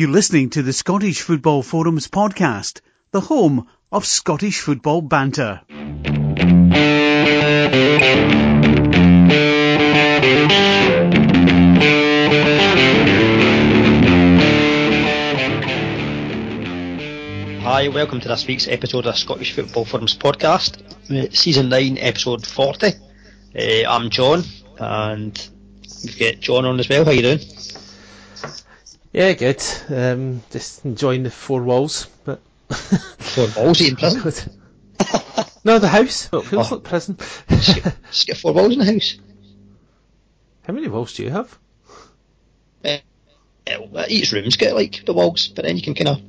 You're listening to the Scottish Football Forums podcast, the home of Scottish football banter. Hi, welcome to this week's episode of Scottish Football Forums podcast, season 9, episode 40. Uh, I'm John, and we've got John on as well. How you doing? Yeah, good. Um, just enjoying the four walls, but Four balls in prison? no, the house. It feels Oh. like prison. Just get four walls in the house. How many walls do you have? Uh, each room's got like the walls, but then you can kind of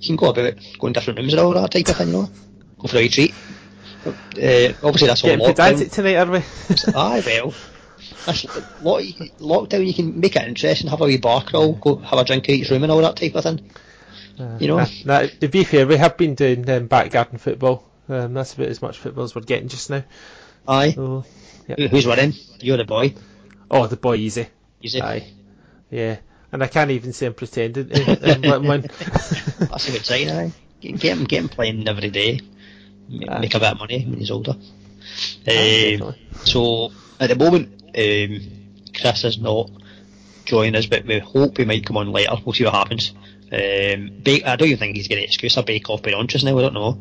you can go about, go in different rooms and all that type of thing, you know. Go for a retreat. Uh, obviously, that's all Getting pedantic tonight, are we? Aye, well, lot, lockdown you can make it interesting, have a wee bar crawl, go have a drink in each room and all that type of thing. You know? Nah, nah, to be fair, we have been doing um, back garden football. Um, that's about as much football as we're getting just now. Aye. So, Who- Who's winning? You're the boy. oh, the boy easy. Easy. Aye. Yeah. And I can't even say I'm pretending um, let. That's a good sign, aye. Get, get him, get him playing every day. Aye. Make a bit of money when he's older. Um, so, at the moment, um, Chris is not joining us, but we hope he might come on later. We'll see what happens. Um, ba- I don't even think he's getting an excuse or bake off by lunches now, I don't know.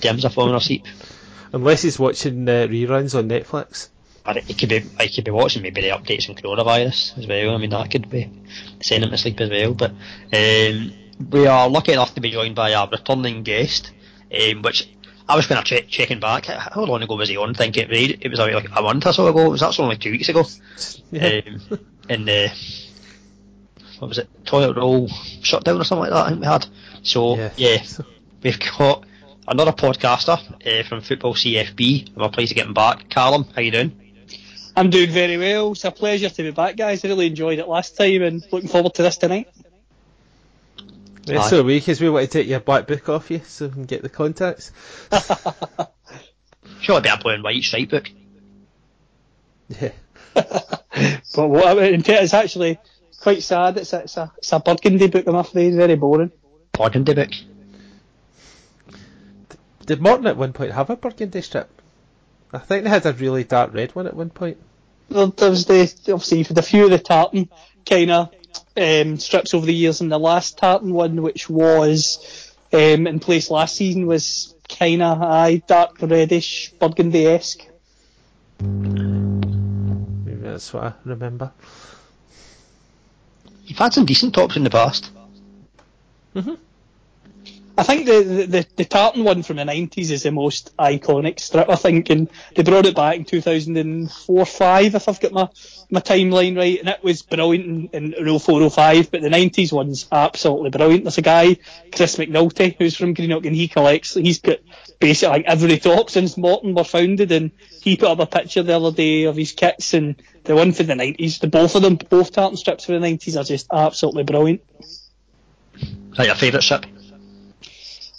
Terms of falling asleep. Unless he's watching uh, reruns on Netflix. But he could be, I could be watching maybe the updates on coronavirus as well. I mean, that could be sending him to sleep as well. But um, we are lucky enough to be joined by a returning guest, um, which I was kind of che- checking back. How long ago was he on? I think it, was- it was like a month or so ago. It was actually only two weeks ago. Yeah. Um, in the what was it, toilet roll shutdown or something like that. I think we had. So Yeah. yeah, we've got another podcaster uh, from Football CFB. and we're pleased to get him back. Callum, how you doing? I'm doing very well. It's a pleasure to be back, guys. I really enjoyed it last time and looking forward to this tonight. Aye. so we, because we want to take your black book off you so we can get the contacts. Surely be a blue and white stripe book. Yeah. But what, I mean, it's actually quite sad. It's a, it's a, it's a burgundy book, I'm afraid. Very boring. Burgundy book. Did Morton at one point have a burgundy strip? I think they had a really dark red one at one point. Well, there was the, obviously, you've few of the tartan kind of um, strips over the years, and the last tartan one, which was um, in place last season, was kind of aye, dark reddish, burgundy-esque. Maybe that's what I remember. You've had some decent tops in the past. I think the, the, the, tartan one from the 90s is the most iconic strip, I think, and they brought it back in 2004 5, if I've got my, my timeline right, and it was brilliant in, in 0405, but the 90s one's absolutely brilliant. There's a guy, Chris McNulty, who's from Greenock, and he collects, he's got basically like every top since Morton were founded, and he put up a picture the other day of his kits, and the one for the 90s, the both of them, both tartan strips for the 90s are just absolutely brilliant. Is that your favourite ship?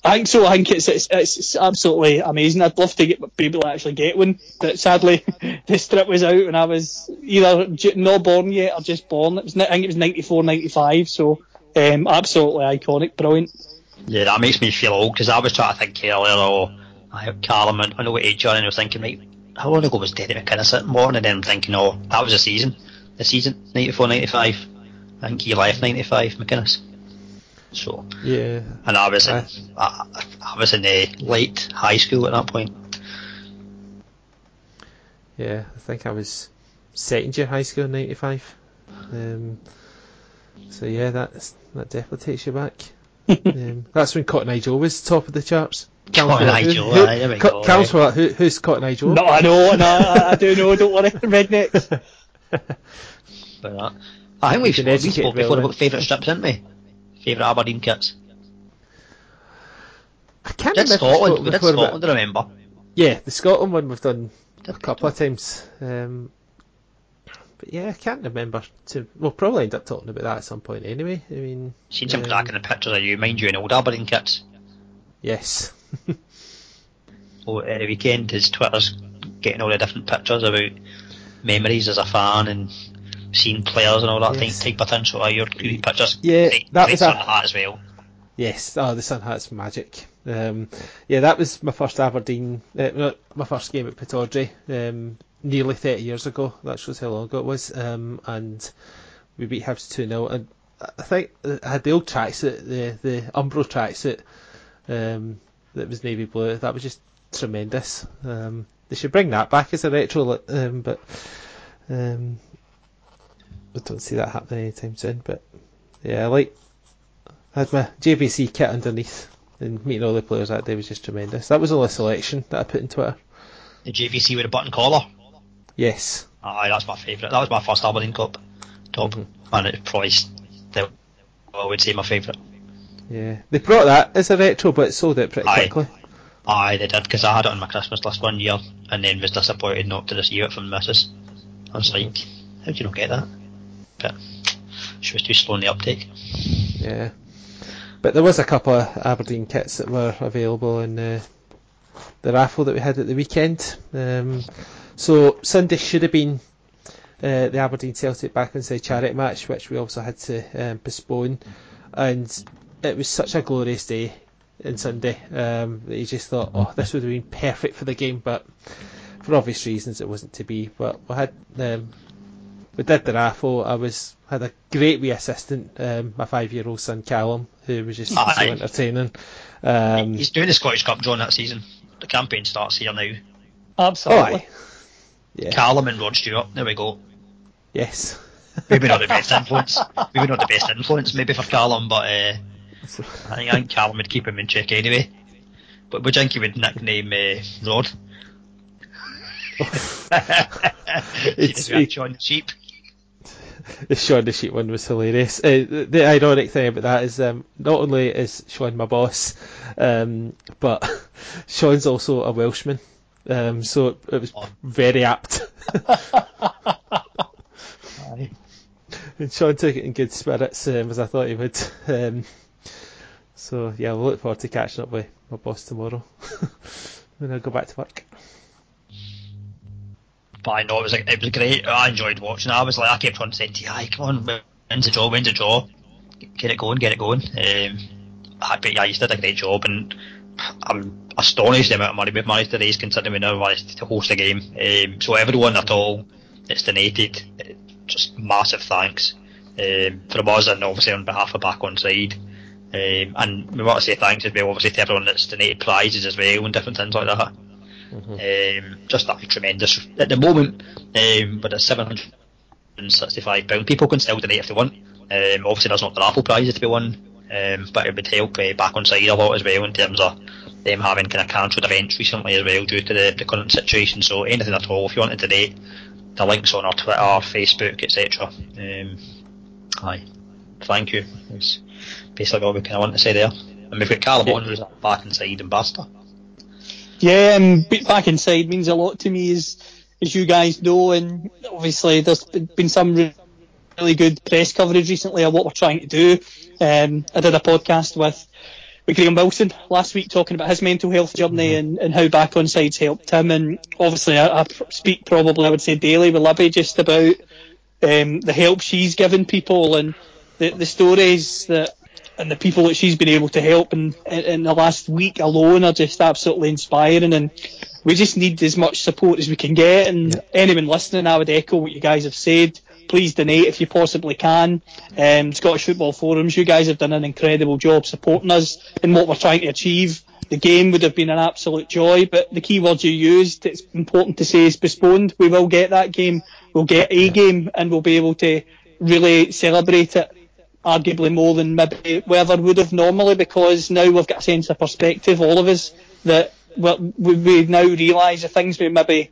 I think so. I think it's, it's it's absolutely amazing. I'd love to get be able to actually get one, but sadly, the strip was out and I was either not born yet or just born. It was I think it was 94, 95, So um, absolutely iconic, brilliant. Yeah, that makes me feel old because I was trying to think earlier, oh, I Callum, I know what age you're in, and I was thinking, right, how long ago was Derek McInnes Morton? And then I'm thinking, oh, that was a season. The season, 94, 95. I think he left 95, McInnes. So, Yeah. and I was in, Aye. I, I was in uh, late high school at that point. Yeah, I think I was second year high school in '95. Um, so yeah, that's that definitely takes you back. um, that's when Cotton Eye Joe was top of the charts. Cotton Eye Joe, who- aye, there Co- go, Cal's aye. for that. Who, who's Cotton Eye Joe? No, I know, no, I, I do know. Don't worry, rednecks. But that. I think we've, we spoke before about favourite strips, didn't we? Favourite Aberdeen kits. I can't Did remember. Scotland, we did Scotland, I remember. Yeah, the Scotland one we've done a couple of times. Um, but yeah, I can't remember. To we'll probably end up talking about that at some point anyway. I mean, Seen some um, cracking the pictures of you, mind you, in old Aberdeen kits. Yes. Oh, every weekend, his Twitter's getting all the different pictures about memories as a fan and seeing players and all that Yes. thing take potential out your pictures. Yeah, great, that great was a- hat as well. Yes, oh, the Sun Hat's magic. Um, yeah, that was my first Aberdeen, uh, my first game at Pittodrie, um, nearly 30 years ago. That shows how long ago it was. Um, and we beat Hibs 2 0. And I think I had the old tracksuit, the, the Umbro tracksuit, um, that was navy blue. That was just tremendous. Um, they should bring that back as a retro, um, but um, I don't see that happening anytime soon. But yeah, I like I had my JVC kit underneath, and meeting all the players that day was just tremendous. That was all a selection that I put in Twitter. The JVC with a button collar. Yes. Aye, that's my favourite. That was my first Aberdeen Cup top, mm-hmm. and it's probably still, I would say, my favourite. Yeah. They brought that as a retro, but it sold it pretty Aye. quickly. Aye, they did because I had it on my Christmas list one year, and then was disappointed not to receive it from the missus. I was like, how do you not get that? But she was too slow in the uptake. Yeah. But there was a couple of Aberdeen kits that were available in uh, the raffle that we had at the weekend. Um, so Sunday should have been uh, the Aberdeen Celtic back on side charity match, which we also had to um, postpone. And it was such a glorious day in Sunday um, that you just thought, oh, this would have been perfect for the game, but for obvious reasons it wasn't to be. But we had um, we did the raffle. I was had a great wee assistant, um, my five year old son Callum, who was just so Aye. entertaining. Um, He's doing the Scottish Cup draw that season. The campaign starts here now. oh, Absolutely. aye. Yeah. Callum and Rod Stewart. There we go. yes. Maybe not the best influence. Maybe not the best influence. Maybe for Callum, but uh, I think, I think Callum would keep him in check anyway. But would you think he would nickname uh, Rod? It's- it's reaction on the sheep. the Shaun the Sheep one was hilarious. Uh, the, the ironic thing about that is um, not only is Sean my boss, um, but Sean's also a Welshman. Um, so it, it was very apt. And Sean took it in good spirits um, as I thought he would. Um, so yeah, we'll look forward to catching up with my boss tomorrow when I go back to work. But I know it was like, it was great. I enjoyed watching. I was like, I kept on saying "Aye, come on, when's the draw? When's the draw? Get it going, get it going." Um, I bet yeah, you did a great job, and I'm astonished the amount of money we've managed to raise considering we never managed to host a game. Um, so everyone at all that's donated, just massive thanks um, from us and obviously on behalf of Back on Side. Um, and we want to say thanks as well, obviously to everyone that's donated prizes as well and different things like that. Um, just that tremendous. At the moment, um, with a seven hundred and sixty-five pound, people can still donate if they want. Um, obviously, there's not the raffle prizes to be won, but it would help uh, back on side a lot as well in terms of them having kind of cancelled events recently as well due to the, the current situation. So anything at all, if you want to donate, the links on our Twitter, Facebook, etc. Um, aye, thank you. That's basically all we kind of want to say there. And we've got Callum on who's back on side. Yeah, um, back on side means a lot to me, as as you guys know, and obviously there's been some really good press coverage recently of what we're trying to do. Um, I did a podcast with with Graham Wilson last week talking about his mental health journey and, and how back on sides helped him. And obviously, I, I speak probably I would say daily with Libby just about um, the help she's given people and the, the stories that and the people that she's been able to help in, in, the last week alone are just absolutely inspiring and we just need as much support as we can get and anyone listening I would echo what you guys have said. Please donate if you possibly can. Um, Scottish Football Forums you guys have done an incredible job supporting us in what we're trying to achieve. The game would have been an absolute joy but the key words you used it's important to say is postponed. We will get that game. We'll get a game and we'll be able to really celebrate it arguably more than maybe we ever would have normally because now we've got a sense of perspective, all of us, that we, we now realise the things we maybe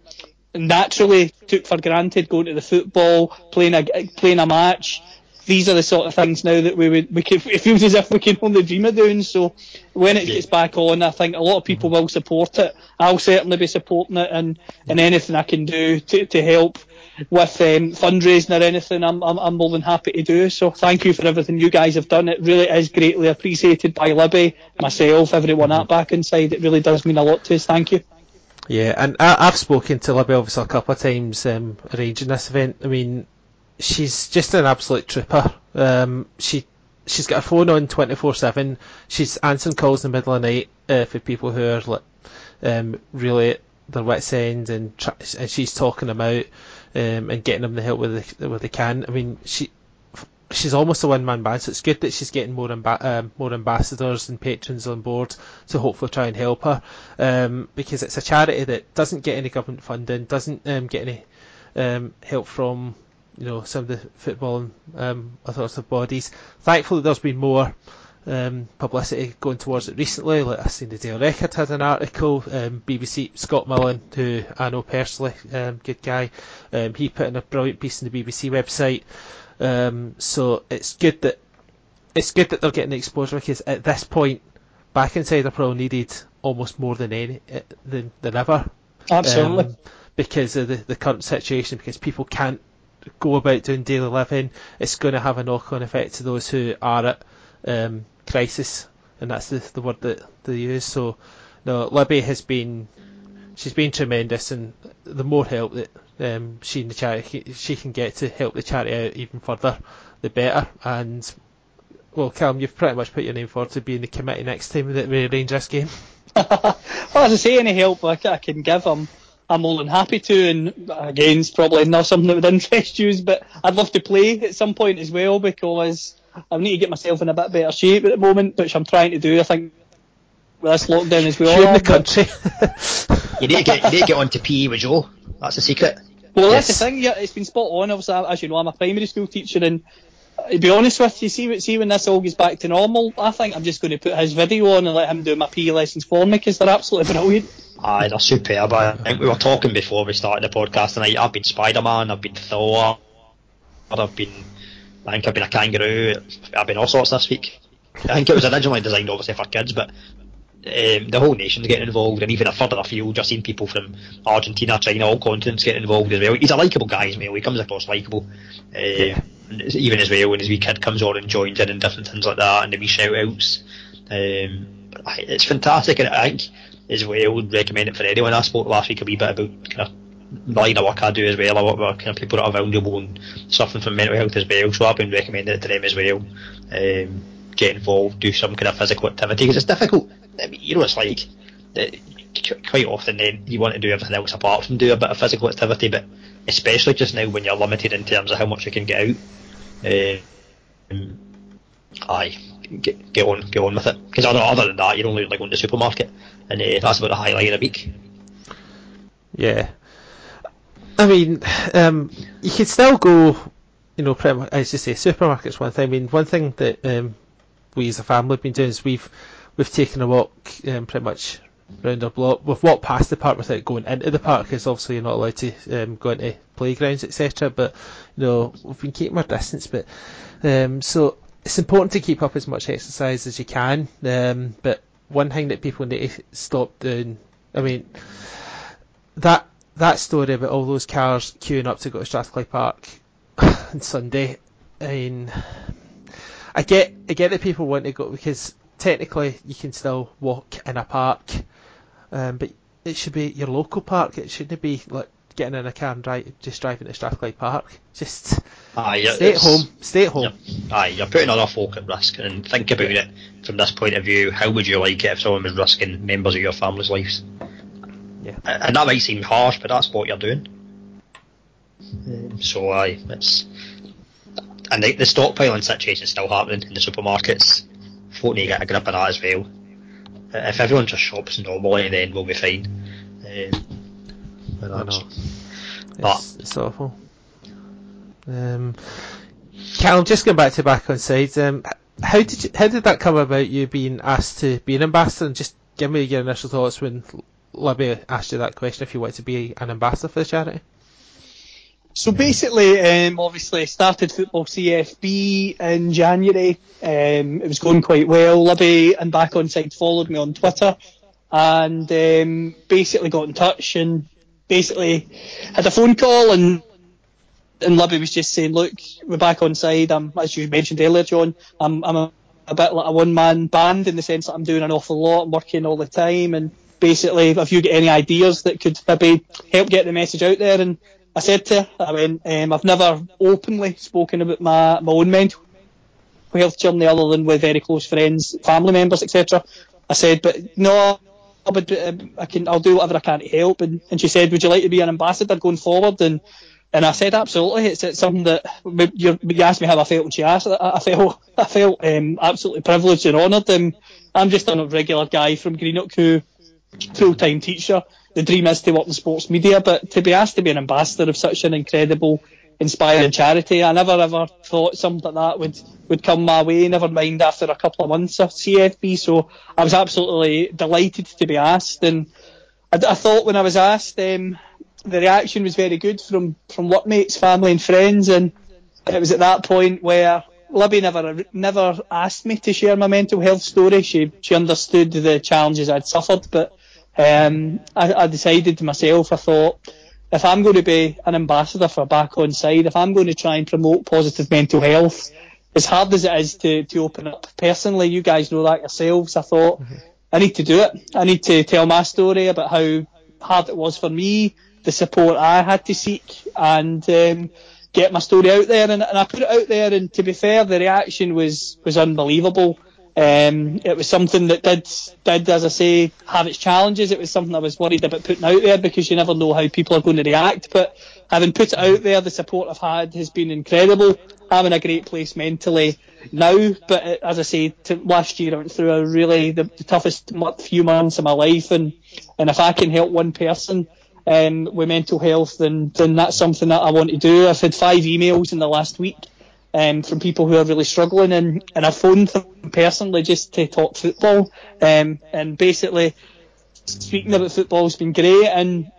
naturally took for granted, going to the football, playing a playing a match. These are the sort of things now that we would we could, it feels as if we can only dream of doing. So when it gets back on, I think a lot of people will support it. I'll certainly be supporting it, and, and anything I can do to, to help with um, fundraising or anything, I'm, I'm I'm more than happy to do. So thank you for everything you guys have done. It really is greatly appreciated by Libby, myself, everyone at Back On Side. It really does mean a lot to us. Thank you. Yeah, and I, I've spoken to Libby obviously a couple of times um, arranging this event. I mean, she's just an absolute trooper. Um, she she's got her phone on twenty four seven. She's answering calls in the middle of the night uh, for people who are like, um, really their wits end, and and she's talking them out um, and getting them the help with the, with they can. I mean, she she's almost a one man band, so it's good that she's getting more amb- um, more ambassadors and patrons on board to hopefully try and help her. Um, because it's a charity that doesn't get any government funding, doesn't um, get any um, help from you know some of the football um, authoritative bodies. Thankfully, there's been more um, publicity going towards it recently. Like I seen the Daily Record had an article. Um, BBC Scott Millen, who I know personally, um, good guy, um, he put in a brilliant piece on the BBC website. Um, so it's good that it's good that they're getting the exposure because at this point, back on side are probably needed almost more than any eh, than, than ever. Absolutely. Um, because of the, the current situation, because people can't go about doing daily living, it's going to have a knock-on effect to those who are at um, crisis, and that's the, the word that they use. So, no, Libby has been, she's been tremendous, and the more help that um, she and the charity she can get to help the charity out even further, the better. And well, Callum, you've pretty much put your name forward to be in the committee next time that we arrange this game. well, as I say, any help I, I can give, I'm, I'm more than happy to. And again, it's probably not something that would interest you, but I'd love to play at some point as well because I need to get myself in a bit better shape at the moment, which I'm trying to do. I think with this lockdown as well. You're in the country. you need to get you need to get onto PE with Joe. That's the secret. Well, yes. that's the thing. Yeah, it's been spot on. Obviously, as you know, I'm a primary school teacher, and uh, to be honest with you, see, see when this all gets back to normal, I think I'm just going to put his video on and let him do my PE lessons for me because they're absolutely brilliant. Aye, they're superb. I think we were talking before we started the podcast tonight. I've been Spider Man, I've been Thor, I've been, I think I've been a kangaroo. I've been all sorts this week. I think it was originally designed obviously for kids, but um, the whole nation's getting involved, and even a further afield, I've seen people from Argentina, China, all continents getting involved as well. He's a likeable guy, Ismail. He comes across likeable. Uh, yeah. Even as well, when his wee kid comes on and joins in and different things like that, and the wee shout outs. Um, it's fantastic, and I think as well would recommend it for anyone. I spoke last week a wee bit about kind of line of work I do as well. I work with kind of people that are vulnerable and suffering from mental health as well, so I've been recommending it to them as well. Um, get involved, do some kind of physical activity because it's difficult. I mean, you know, it's like quite often then you want to do everything else apart from do a bit of physical activity, but especially just now when you're limited in terms of how much you can get out. Um, aye, get, get on, get on with it. Because other, other than that, you're only like going to the supermarket, and uh, that's about the highlight of the week. Yeah, I mean, um, you could still go, you know, pretty much, as you say, supermarkets one thing. I mean, one thing that um, we as a family have been doing is we've we've taken a walk um, pretty much round our block. We've walked past the park without going into the park because obviously you're not allowed to um, go into playgrounds etc. But you know we've been keeping our distance. But um, so it's important to keep up as much exercise as you can. Um, but one thing that people need to stop doing, I mean, that that story about all those cars queuing up to go to Strathclyde Park on Sunday. I mean, I get I get that people want to go because technically you can still walk in a park, um, but it should be your local park. It shouldn't be like getting in a car and drive, just driving to Strathclyde Park. Just Aye, stay at home. Stay at home. You're, aye, you're putting other folk at risk, and think about it from this point of view. How would you like it if someone was risking members of your family's lives? Yeah. And that might seem harsh, but that's what you're doing. Um, so aye, it's and the, the stockpiling situation is still happening in the supermarkets. Need to get a grip on that as well. If everyone just shops normally, then we'll be fine. Um, I know. It's, it's awful. Um, Cal, just going back to back on side. Um, how did you, how did that come about? You being asked to be an ambassador, and just give me your initial thoughts when Libby asked you that question. If you want to be an ambassador for the charity. So basically, um, obviously, started football CFB in January. Um, it was going quite well. Libby and back on side followed me on Twitter, and um, basically got in touch and basically had a phone call and and Libby was just saying, look, we're back on side. I'm, as you mentioned earlier, John, I'm, I'm a, a bit like a one-man band in the sense that I'm doing an awful lot, I'm working all the time, and basically, if you get any ideas that could maybe help get the message out there, and I said to her, I mean, um, I've never openly spoken about my, my own mental health journey other than with very close friends, family members, etc. I said, but no, um, I can, I'll do whatever I can to help. And, and she said, would you like to be an ambassador going forward? And and I said, absolutely. It's, it's something that you, asked me how I felt, and she asked. I felt, I felt um, absolutely privileged and honoured. Um, I'm just a regular guy from Greenock who, full-time teacher. The dream is to work in sports media, but to be asked to be an ambassador of such an incredible, inspiring charity, I never ever thought something like that would would come my way. Never mind after a couple of months of CFB. So I was absolutely delighted to be asked, and I, I thought when I was asked. Um, the reaction was very good from from workmates, family, and friends, and it was at that point where Libby never never asked me to share my mental health story. She she understood the challenges I'd suffered, but um, I, I decided to myself. I thought if I'm going to be an ambassador for Back On Side, if I'm going to try and promote positive mental health, as hard as it is to to open up personally, you guys know that yourselves. I thought mm-hmm. I need to do it. I need to tell my story about how hard it was for me the support I had to seek and um, get my story out there. And, and, I put it out there, and to be fair, the reaction was was unbelievable. Um, it was something that did did, as I say, have its challenges. It was something I was worried about putting out there because you never know how people are going to react. But having put it out there, the support I've had has been incredible. I'm in a great place mentally now, but uh, as I say, to, last year I went through a really the, the toughest few months of my life, and and if I can help one person um, with mental health, then then that's something that I want to do. I've had five emails in the last week um, from people who are really struggling, and, and I phoned them personally just to talk football. Um, and basically, speaking about football has been great. And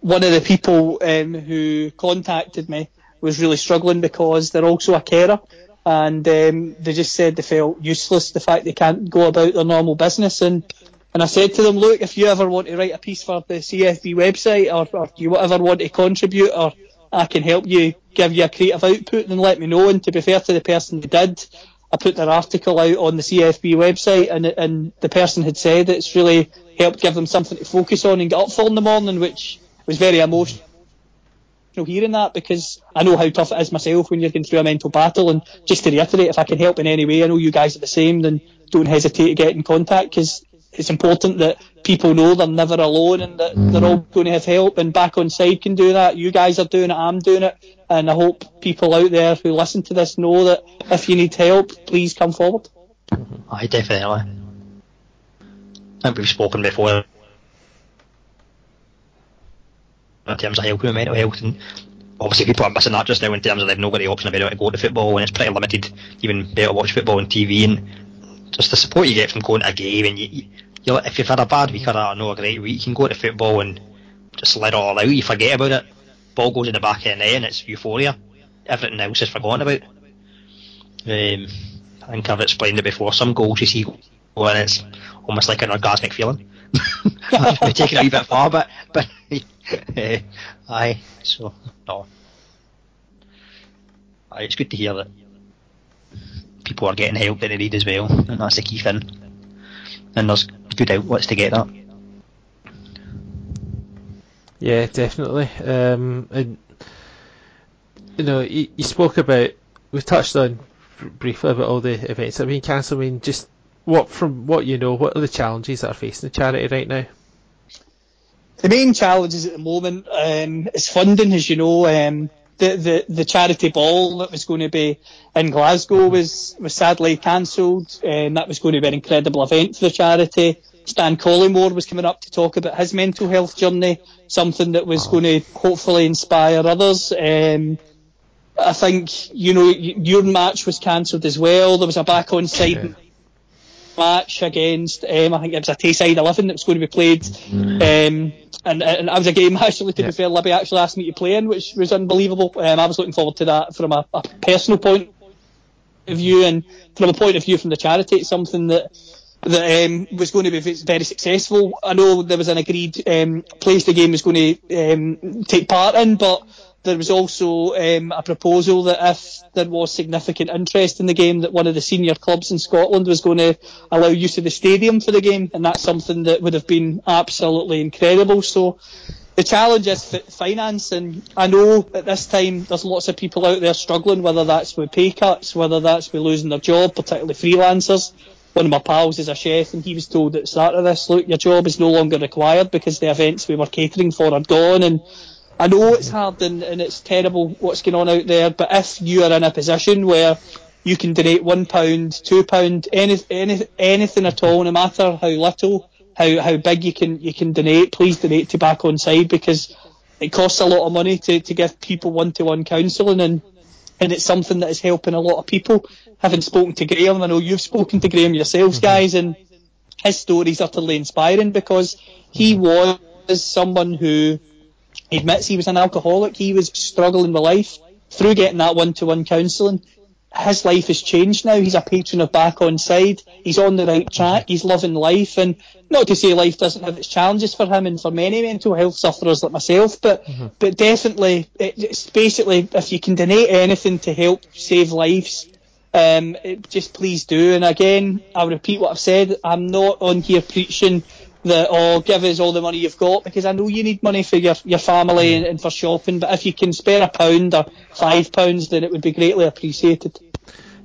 one of the people um, who contacted me was really struggling because they're also a carer. And um, they just said they felt useless, the fact they can't go about their normal business. And and I said to them, look, if you ever want to write a piece for the CFB website or, or you ever want to contribute or I can help you give you a creative output, then let me know. And to be fair to the person who did, I put their article out on the CFB website and, and the person had said it's really helped give them something to focus on and get up for in the morning, which was very emotional hearing that because I know how tough it is myself when you're going through a mental battle. And just to reiterate, if I can help in any way, I know you guys are the same, then don't hesitate to get in contact because it's important that people know they're never alone and that they're all mm. going to have help. And back on side can do that. You guys are doing it. I'm doing it. And I hope people out there who listen to this know that if you need help, please come forward. I definitely. I think we've spoken before in terms of helping with mental health and obviously people are missing that just now in terms of they've not got the option of being able to go to football and it's pretty limited even better watch football on TV and just the support you get from going to a game and you, you if you've had a bad week or a, no, a great week, you can go to football and just let it all out. You forget about it. Ball goes in the back of the net and it's euphoria. Everything else is forgotten about. Um, I think I've explained it before. Some goals you see when it's almost like an orgasmic feeling. we take it a wee bit far, but but uh, aye. So no, aye, it's good to hear that people are getting help that they need as well, and that's the key thing. And there's good outlets to get that. Yeah, definitely. Um, and you know, you, you, spoke about we've touched on briefly about all the events that have been cancelled. I mean, just what from what you know, what are the challenges that are facing the charity right now? The main challenges at the moment um, is funding, as you know. Um, the, the, the charity ball that was going to be in Glasgow was, was sadly cancelled, and that was going to be an incredible event for the charity. Stan Collymore was coming up to talk about his mental health journey, something that was going to hopefully inspire others. Um, I think, you know, your match was cancelled as well. There was a back on side match against, um, I think it was a Tayside 11 that was going to be played. Um, and, and that was a game actually, to yeah. be fair, Libby actually asked me to play in, which was unbelievable. Um, I was looking forward to that from a, a personal point of view and from a point of view from the charity. It's something that that um, was going to be very successful. I know there was an agreed um, place the game was going to um, take part in, but there was also um, a proposal that if there was significant interest in the game, that one of the senior clubs in Scotland was going to allow use of the stadium for the game, and that's something that would have been absolutely incredible. So the challenge is finance, and I know at this time there's lots of people out there struggling, whether that's with pay cuts, whether that's with losing their job, particularly freelancers. One of my pals is a chef, and he was told at the start of this, look, your job is no longer required because the events we were catering for are gone, and I know it's hard and, and it's terrible what's going on out there, but if you are in a position where you can donate one pound, two pound, any, any, anything at all, no matter how little, how, how big you can you can donate. Please donate to Back On Side because it costs a lot of money to, to give people one to one counselling and and it's something that is helping a lot of people. Having spoken to Graham, I know you've spoken to Graham yourselves, mm-hmm. guys, and his stories are utterly inspiring because he mm-hmm. was someone who admits he was an alcoholic. He was struggling with life through getting that one-to-one counselling his life has changed now. He's a patron of Back On Side. He's on the right track. He's loving life. And not to say life doesn't have its challenges for him and for many mental health sufferers like myself, but, mm-hmm. but definitely, it's basically, if you can donate anything to help save lives, um, just please do. And again, I'll repeat what I've said. I'm not on here preaching that oh give us all the money you've got because I know you need money for your your family and, and for shopping. But if you can spare a pound or five pounds, then it would be greatly appreciated.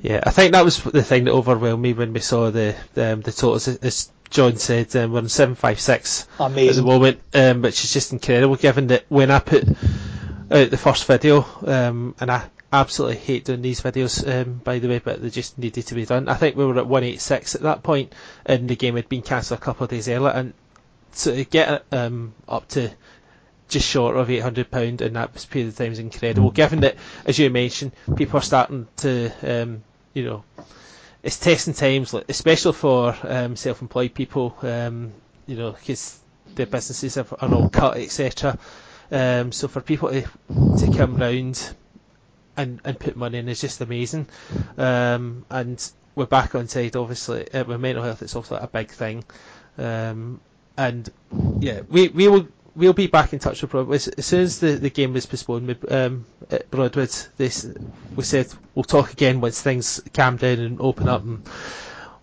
Yeah, I think that was the thing that overwhelmed me when we saw the um, the totals. As John said, um, we're on seven five six at the moment, um, which is just incredible. Given that when I put out the first video, um, and I absolutely hate doing these videos, um, by the way, but they just needed to be done. I think we were at one eight six at that point, and the game had been cancelled a couple of days earlier, and to get um, up to just short of £800 in that period of time is incredible. Given that, as you mentioned, people are starting to um, you know, it's testing times, especially for um, self-employed people, um, you know, because their businesses are, are all cut, etc. Um, so for people to, to come round and, and put money in is just amazing. Um, and we're back on side, obviously, uh, with mental health, it's also a big thing. Um, and yeah, we, we will we'll be back in touch with Broadwood as soon as the, the game was postponed. Um, at Broadwood, this we said we'll talk again once things calm down and open up, and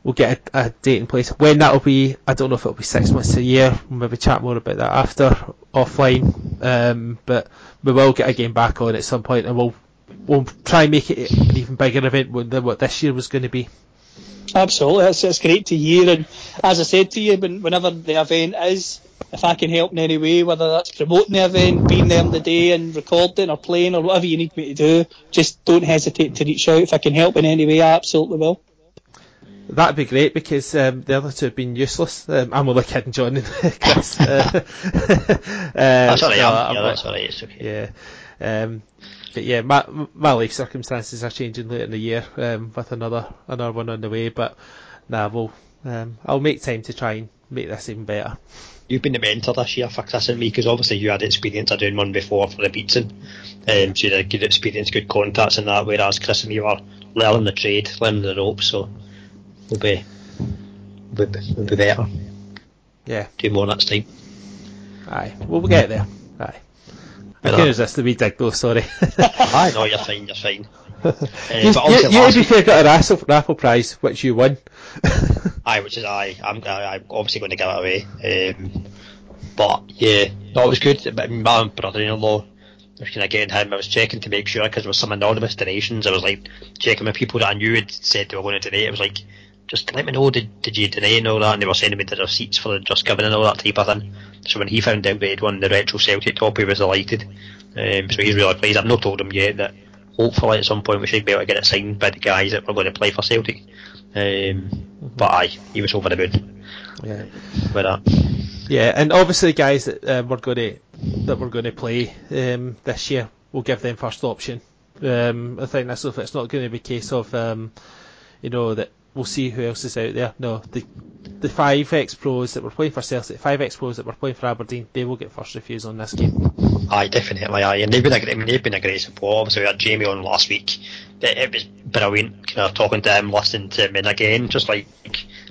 we'll get a, a date in place. When that'll be, I don't know if it'll be six months a year. We'll maybe chat more about that after offline. Um, but we will get a game back on at some point, and we'll we'll try and make it an even bigger event than what this year was going to be. Absolutely, it's, it's great to hear. And as I said to you, when, whenever the event is, if I can help in any way, whether that's promoting the event, being there on the day and recording or playing or whatever you need me to do, just don't hesitate to reach out. If I can help in any way, I absolutely will. That'd be great because um, the other two have been useless. Um, I'm only kidding, John and Chris. uh, that's alright. No, yeah, that's alright. It's okay. Yeah. Um, but yeah, my my life circumstances are changing later in the year um, with another another one on the way. But nah, we'll um, I'll make time to try and make this even better you've been the mentor this year for Chris and me because obviously you had experience of doing one before for the Beatson, um, so you had good experience, good contacts and that. Whereas Chris and me were learning the trade, learning the ropes, so we'll be we'll be, we'll be better. Yeah, do more next time. Aye, well, we'll get there. Aye. I can resist the wee dig though. Sorry. Aye, no, you're fine. You're fine. Uh, you, you, you to be fair, got a raffle, raffle prize which you won. aye, which is aye. I'm, I'm obviously going to give it away. Um, but yeah, no, it was good. But my brother-in-law, I was kind of getting him. I was checking to make sure because there was some anonymous donations. I was like checking with people that I knew had said they were going to donate. It was like, just let me know. Did did you deny and all that? And they were sending me the receipts for the just giving and all that type of thing. So when he found out we had won the retro Celtic top, he was delighted. Um, so he's really pleased. I've not told him yet that hopefully at some point we should be able to get it signed by the guys that were going to play for Celtic. Um, but aye, he was over the moon. Yeah. With that. Yeah, and obviously the guys that um, we're going to that we're going to play um, this year, we'll give them first option. Um, I think that's if it's not going to be a case of um, you know that we'll see who else is out there. No, the the five ex pros that were playing for Celtic, five ex pros that were playing for Aberdeen, they will get first refusal on this game. Aye, definitely. Aye, and they've been a great, I mean, they've been a great support. Obviously, we had Jamie on last week. It, it was brilliant. Kind of talking to him, listening to him, and again, just like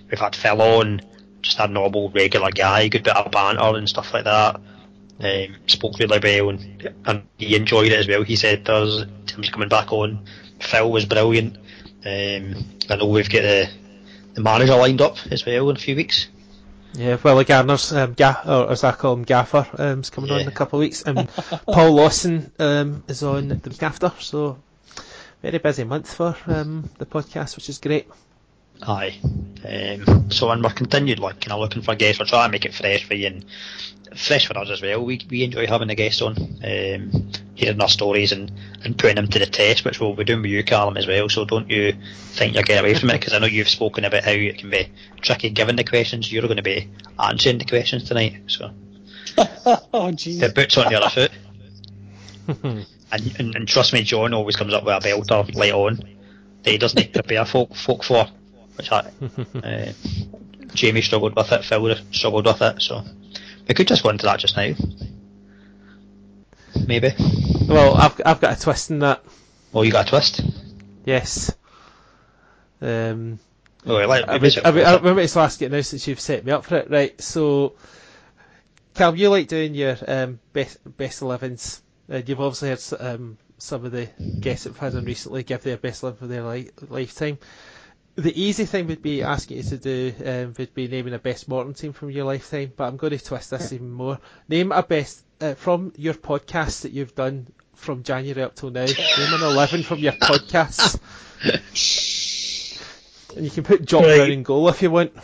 we've had Phil on, just a normal, regular guy, good bit of banter and stuff like that. Um, spoke really well, and, and he enjoyed it as well. He said there's Tim's coming back on. Phil was brilliant. Um, I know we've got the, the manager lined up as well in a few weeks. Yeah, Willie Garner's um, ga- or as I call him, Gaffer, um, is coming on in a couple of weeks, and Paul Lawson um, is on the week after. So very busy month for um, the podcast, which is great. Aye. Um, so and we're continued like kind of looking for guests, we're trying to make it fresh for you and fresh for us as well. We we enjoy having the guests on, um, hearing their stories and, and putting them to the test, which we'll be doing with you, Callum, as well. So don't you think you're getting away from it because I know you've spoken about how it can be tricky given the questions. You're going to be answering the questions tonight, so oh, jeez. the boots on the other foot. And, and, and trust me, John always comes up with a belter late on that he doesn't prepare folk folk for, which I, uh, Jamie struggled with it, Phil struggled with it, so we could just go into that just now. Maybe. Well, I've I've got a twist in that. Oh, you got a twist. Yes. Um, Oh, let, I, I, would, I remember to ask it now since you've set me up for it. Right, so Cal, you like doing your um, best best elevens. Uh, you've obviously had um, some of the guests that we've had on recently give their best eleven for their li- lifetime. The easy thing would be asking you to do um, would be naming a best Morton team from your lifetime, but I'm going to twist this even more. Name a best uh, from your podcasts that you've done from January up till now. Name an eleven from your podcasts. And you can put Jock Right. Brown in goal if you want.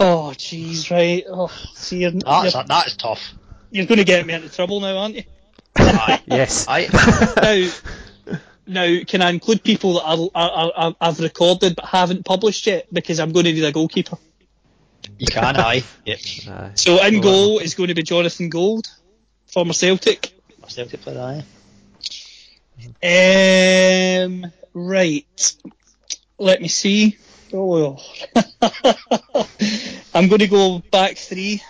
Oh, jeez, right. Oh, see, you're, That's, you're, that's tough. you're going to get me into trouble now, aren't you? Aye. yes. Aye. now, now, can I include people that I, I, I, I've recorded but haven't published yet? Because I'm going to need a goalkeeper. You can, aye. Yep. Aye. So in Well, goal is going to be Jonathan Gould, former Celtic. I still to play that, aye. Um, right. Let me see. Oh, I'm going to go back three.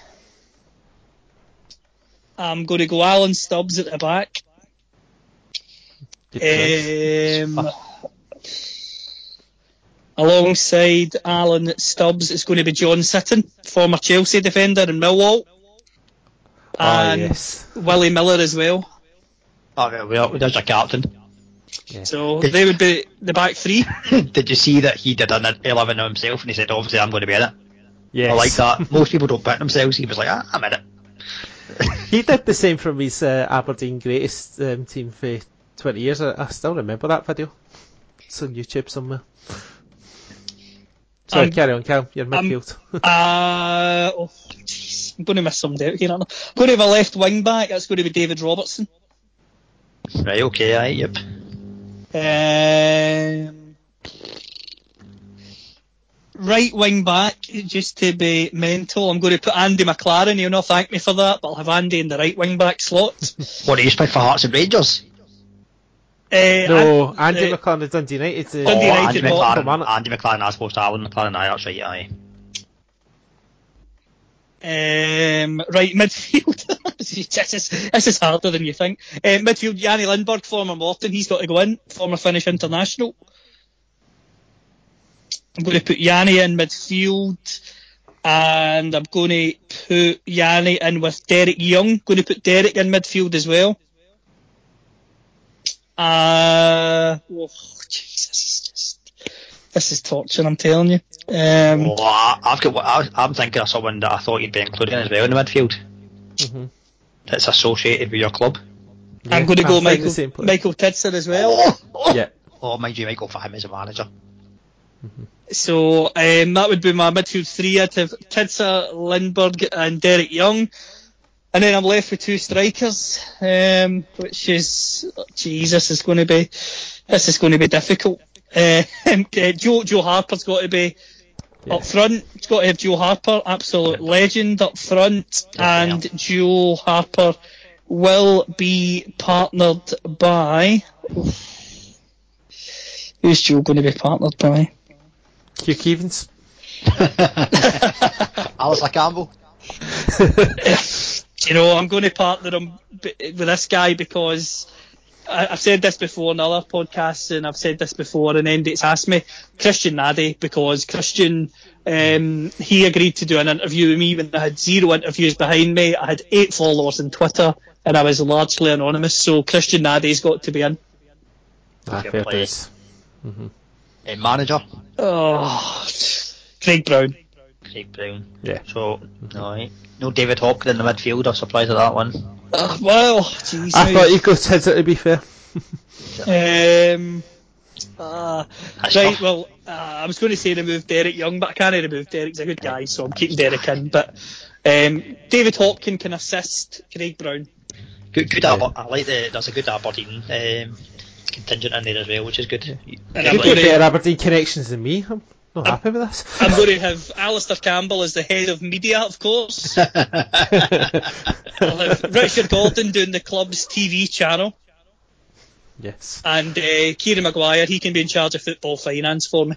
I'm going to go Alan Stubbs at the back. Good choice. Um, alongside Alan Stubbs, it's going to be John Sitton, former Chelsea defender in Millwall, oh, and yes. Willie Miller as well. Okay, well, there's your captain. So they would be the back three. Did you see that he did an 11 on himself and he said, obviously, I'm going to be in it? Yes. I like that. Most people don't pick themselves. He was like, ah, I'm in it. He did the same from his uh, Aberdeen greatest um, team for 20 years. I, I still remember that video. It's on YouTube somewhere. Sorry, Um, carry on, Cal. You're midfield. Uh, oh, jeez. I'm going to miss somebody out here. aren't I? I'm going to have a left wing back. That's going to be David Robertson. Right, okay, aye, yep. Um, right wing back, just to be mental, I'm going to put Andy McLaren. He'll not thank me for that, but I'll have Andy in the right wing back slot. What, do you pick for Hearts and Rangers? Uh, no, and- Andy uh, McLaren of Dundee United. Dundee oh, United Andy bought him on McLaren, it. Andy McLaren as opposed to Alan McLaren, aye, that's right, aye. Um, right, midfield. this, is, this is harder than you think. Uh, midfield, Janne Lindberg, former Morton, he's got to go in. Former Finnish international. I'm going to put Janne in midfield. And I'm going to put Janne in with Derek Young. Going to put Derek in midfield as well. Uh, oh, Jesus, this is just, this is torture, I'm telling you. Um, Oh, I, I've got, I, I'm thinking of someone that I thought you'd be including as well in the midfield. Mhm. That's associated with your club. Yeah, I'm going to go Michael, same. Michael Tidser as well. Oh, oh, Yeah. oh mind you, Michael for him as a manager. So um, that would be my midfield three. I'd have Tidser, Lindberg, and Derek Young. And then I'm left with two strikers, um, which is, Jesus, is going to be, this is going to be difficult. Uh, uh, Joe, Joe Harper's got to be Yeah. up front. It's got to have Joe Harper, absolute legend up front. Yeah, and Joe Harper will be partnered by, who's Joe going to be partnered by? Hugh Keevins. Alistair Campbell. you know, I'm going to partner him with this guy because I, I've said this before in other podcasts, and I've said this before, and Endate's asked me Christian Nade because Christian um, he agreed to do an interview with me when I had zero interviews behind me. I had eight followers on Twitter, and I was largely anonymous. So Christian Nade's got to be in. Ah, Fair fair play. dues. Uh, manager. Oh, Craig Brown. Craig Brown. Yeah. So, no, no David Hopkins in the midfield. I'm surprised at that one. Uh, well, jeez. I thought you could hit it to be fair. Um, uh, right, well, uh, I was going to say remove Derek Young, but I can't remove Derek. He's a good guy, so I'm keeping Derek in. But um, David Hopkins can assist Craig Brown. Good, good Aber- I like the. There's a good Aberdeen um, contingent in there as well, which is good. And You've got better to, Aberdeen connections than me. I'm happy with this. I'm going to have Alastair Campbell as the head of media, of course. I'll have Richard Gordon doing the club's TV channel. yes. And uh, Kieran Maguire, he can be in charge of football finance for me.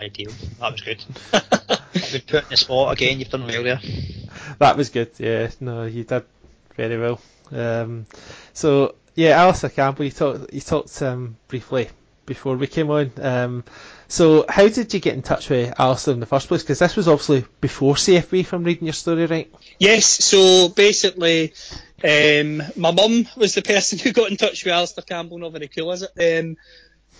Ideal. That was good. good put in the spot again. You've done well there. That was good. Yeah, no, you did very well. Um, so yeah, Alastair Campbell, you talked you talked um, briefly before we came on. Um, so how did you get in touch with Alastair in the first place? Because this was obviously before CFB, if I'm reading your story right. Yes, so basically, um, my mum was the person who got in touch with Alastair Campbell, not very cool, is it? Um,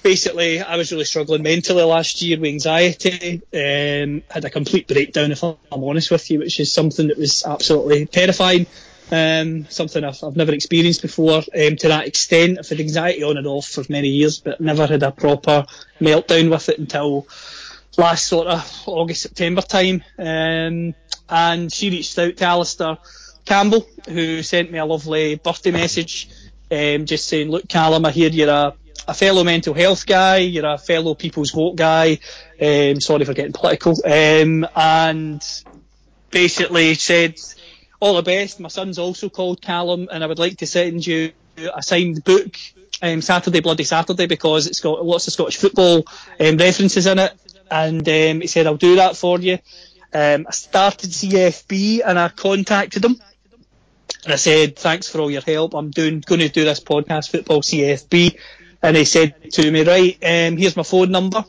basically, I was really struggling mentally last year with anxiety. Um, had a complete breakdown, if I'm honest with you, which is something that was absolutely terrifying. Um, something I've, I've never experienced before um, to that extent. I've had anxiety on and off for many years, but never had a proper meltdown with it until last sort of August, September time. Um, and she reached out to Alastair Campbell, who sent me a lovely birthday message, um, just saying, look, Callum, I hear you're a, a fellow mental health guy, you're a fellow people's vote guy, um, sorry for getting political, um, and basically said, all the best. My son's also called Callum, and I would like to send you a signed book, um, Saturday Bloody Saturday, because it's got lots of Scottish football um, references in it. And um, he said, I'll do that for you. Um, I started CFB and I contacted him. And I said, thanks for all your help. I'm doing, going to do this podcast, Football CFB. And he said to me, right, um, here's my phone number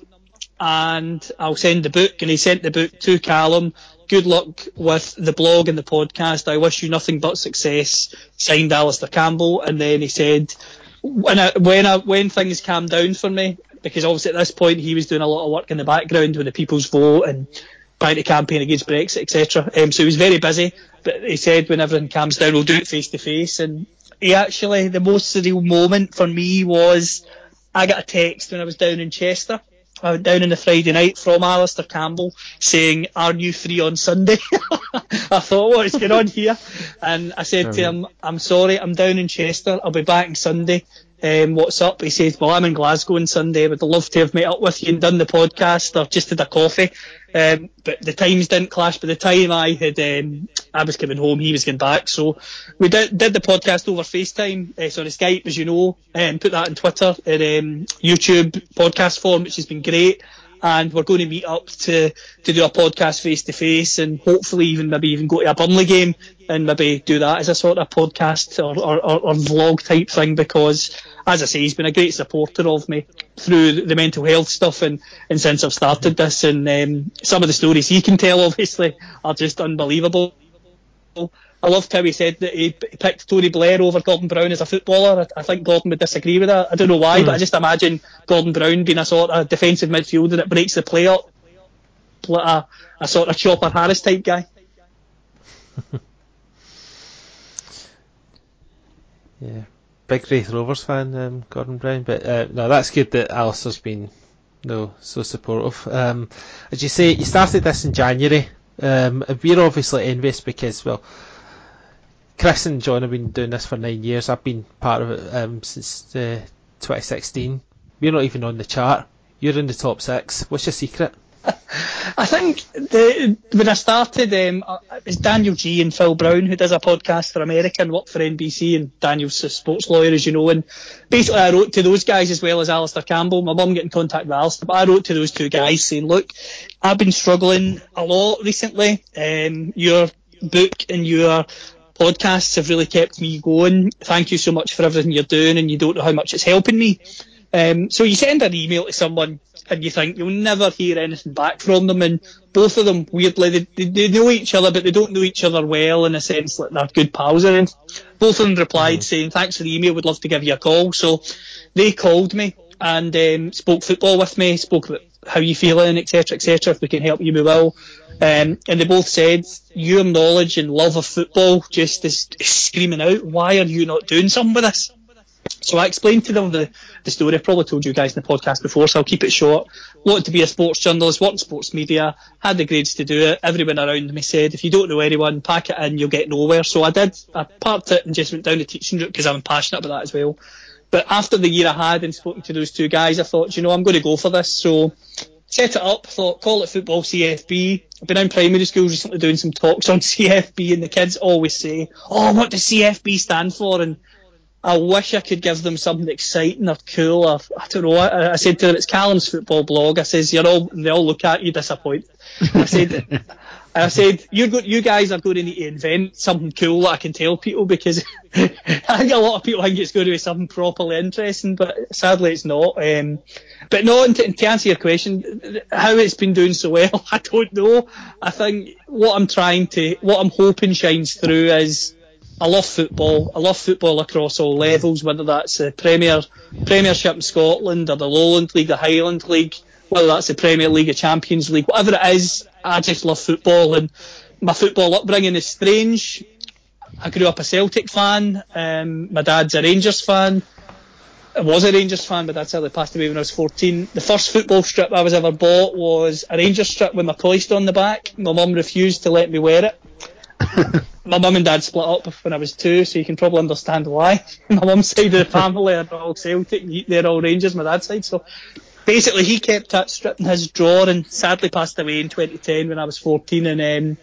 and I'll send the book. And he sent the book to Callum. Good luck with the blog and the podcast. I wish you nothing but success. Signed Alastair Campbell. And then he said, when I, when I, when things calm down for me, because obviously at this point he was doing a lot of work in the background with the People's Vote and trying to campaign against Brexit, etc. Um, so he was very busy. But he said when everything calms down, we'll do it face to face. And he actually, the most surreal moment for me was I got a text when I was down in Chester. I went down on the Friday night from Alastair Campbell saying, "Are you free on Sunday?" I thought, "What is going on here?" And I said to him, "I'm sorry, I'm down in Chester. I'll be back on Sunday. Um, what's up?" He says, "Well, I'm in Glasgow on Sunday. Would love to have met up with you and done the podcast or just had a coffee." Um, but the times didn't clash. By the time I had, um, I was coming home, he was going back. So we did, did the podcast over FaceTime, uh, sorry, Skype, as you know, and put that on Twitter and um, YouTube podcast form, which has been great. And we're going to meet up to, to do a podcast face to face and hopefully even maybe even go to a Burnley game and maybe do that as a sort of podcast or, or, or, or vlog type thing because, as I say, he's been a great supporter of me through the mental health stuff and, and since I've started this and um, some of the stories he can tell obviously are just unbelievable. I loved how he said that he picked Tony Blair over Gordon Brown as a footballer. I, I think Gordon would disagree with that. I don't know why, but I just imagine Gordon Brown being a sort of defensive midfielder that breaks the play up, a, a sort of Chopper Harris type guy. Yeah, big Raith Rovers fan, um, Gordon Brown. But uh, no, that's good that Alastair's been no so supportive. Um, as you say, you started this in January. Um, we're obviously envious because well, Chris and John have been doing this for nine years. I've been part of it um, since uh, 2016. We're not even on the chart. You're in the top six. What's your secret? I think the, when I started, um, uh, it was Daniel Geey and Phil Brown who does a podcast for America and worked for NBC, and Daniel's a sports lawyer, as you know. And basically, I wrote to those guys as well as Alastair Campbell. My mum got in contact with Alastair, but I wrote to those two guys saying, "Look, I've been struggling a lot recently. Um, your book and your podcasts have really kept me going. Thank you so much for everything you're doing, and you don't know how much it's helping me." Um, so you send an email to someone and you think you'll never hear anything back from them, and both of them weirdly they, they, they know each other, but they don't know each other well in a sense that they're good pals. And both of them replied saying, "Thanks for the email. Would love to give you a call." So they called me and um, spoke football with me, spoke about how you feeling, etc., etc. If we can help you, we will. Um, and they both said, your knowledge and love of football just is, is screaming out, why are you not doing something with this? So I explained to them the, the story. I've probably told you guys in the podcast before, so I'll keep it short. Wanted to be a sports journalist, worked in sports media, had the grades to do it. Everyone around me said, if you don't know anyone, pack it in, you'll get nowhere. So I did. I parked it and just went down the teaching route because I'm passionate about that as well. But after the year I had and spoken to those two guys, I thought, you know, I'm going to go for this. So set it up, thought, call it football CFB. I've been in primary schools recently doing some talks on CFB and the kids always say, oh, what does CFB stand for? And I wish I could give them something exciting or cool. Or, I don't know. I, I said to them, it's Callum's football blog. I says, you're all, they all look at you disappointed. I said, I said, you go, you guys are going to need to invent something cool that I can tell people because I think a lot of people think it's going to be something properly interesting, but sadly it's not. Um, but no, to, to answer your question, how it's been doing so well, I don't know. I think what I'm trying to, what I'm hoping shines through is I love football. I love football across all levels, whether that's the Premier Premiership in Scotland or the Lowland League, the Highland League, whether that's the Premier League or Champions League, whatever it is. I just love football, and my football upbringing is strange. I grew up a Celtic fan. Um, my dad's a Rangers fan. I was a Rangers fan, but that's how they passed away when I was 14. The first football strip I was ever bought was a Rangers strip with McCoist on the back. My mum refused to let me wear it my mum and dad split up when I was two, so you can probably understand why. My mum's side of the family are all Celtic, they're all Rangers, my dad's side. So basically, he kept that strip in his drawer and sadly passed away in 2010 when I was 14. And um,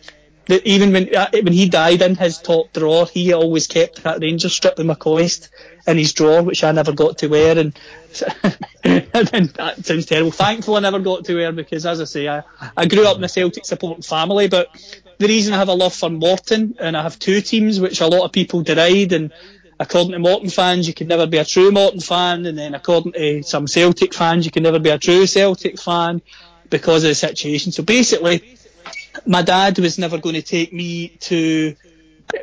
the, even when uh, when he died in his top drawer, he always kept that Rangers strip in my McCoist in his drawer, which I never got to wear. And, and that sounds terrible. Thankful I never got to wear because, as I say, I, I grew up in a Celtic supporting family, but the reason I have a love for Morton and I have two teams which a lot of people deride and according to Morton fans you can never be a true Morton fan and then according to some Celtic fans you can never be a true Celtic fan because of the situation. So basically my dad was never going to take me to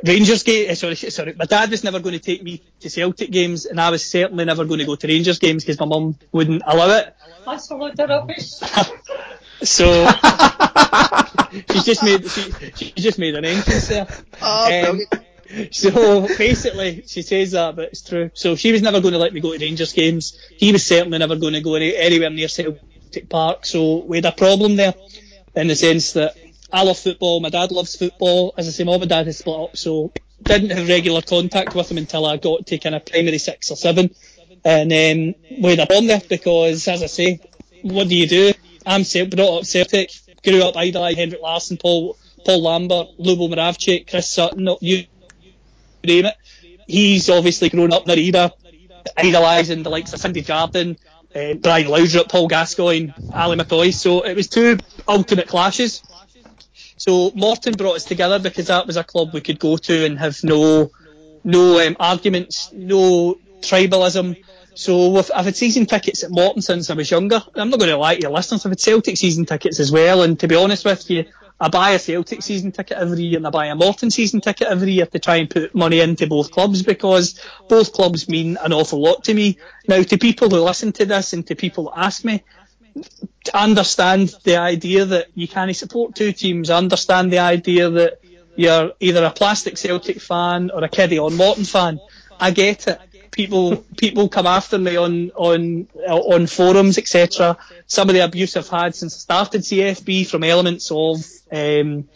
Rangers game. Eh, sorry, sorry. My dad was never going to take me to Celtic games, and I was certainly never going to go to Rangers games because my mum wouldn't allow it. That's a load of rubbish. So she's just made she, she just made an entrance there. Oh, um, so basically, she says that, but it's true. So she was never going to let me go to Rangers games. He was certainly never going to go any, anywhere near Celtic Park. So we had a problem there, in the sense that I love football. My dad loves football. As I say, my dad has split up, so didn't have regular contact with him until I got to kind of primary six or seven. And um, we had a problem there because, as I say, what do you do? I'm brought up Celtic grew up idolising Henrik Larsson, Paul Paul Lambert, Lubo Moravcik, Chris Sutton, you name it. He's obviously grown up in their era, idolising the likes of Sandy Jardine, uh, Brian Laudrup, Paul Gascoigne, Ali McCoist. So it was two ultimate clashes. So Morton brought us together because that was a club we could go to and have no no um, arguments, no tribalism, so I've had season tickets at Morton since I was younger. I'm not going to lie to your listeners, I've had Celtic season tickets as well. And to be honest with you, I buy a Celtic season ticket every year and I buy a Morton season ticket every year to try and put money into both clubs because both clubs mean an awful lot to me. Now, to people who listen to this and to people who ask me, to understand the idea that you can't support two teams, understand the idea that you're either a plastic Celtic fan or a Kiddie on Morton fan. I get it people people come after me on on on forums etc. Some of the abuse I've had since I started CFB from elements of um,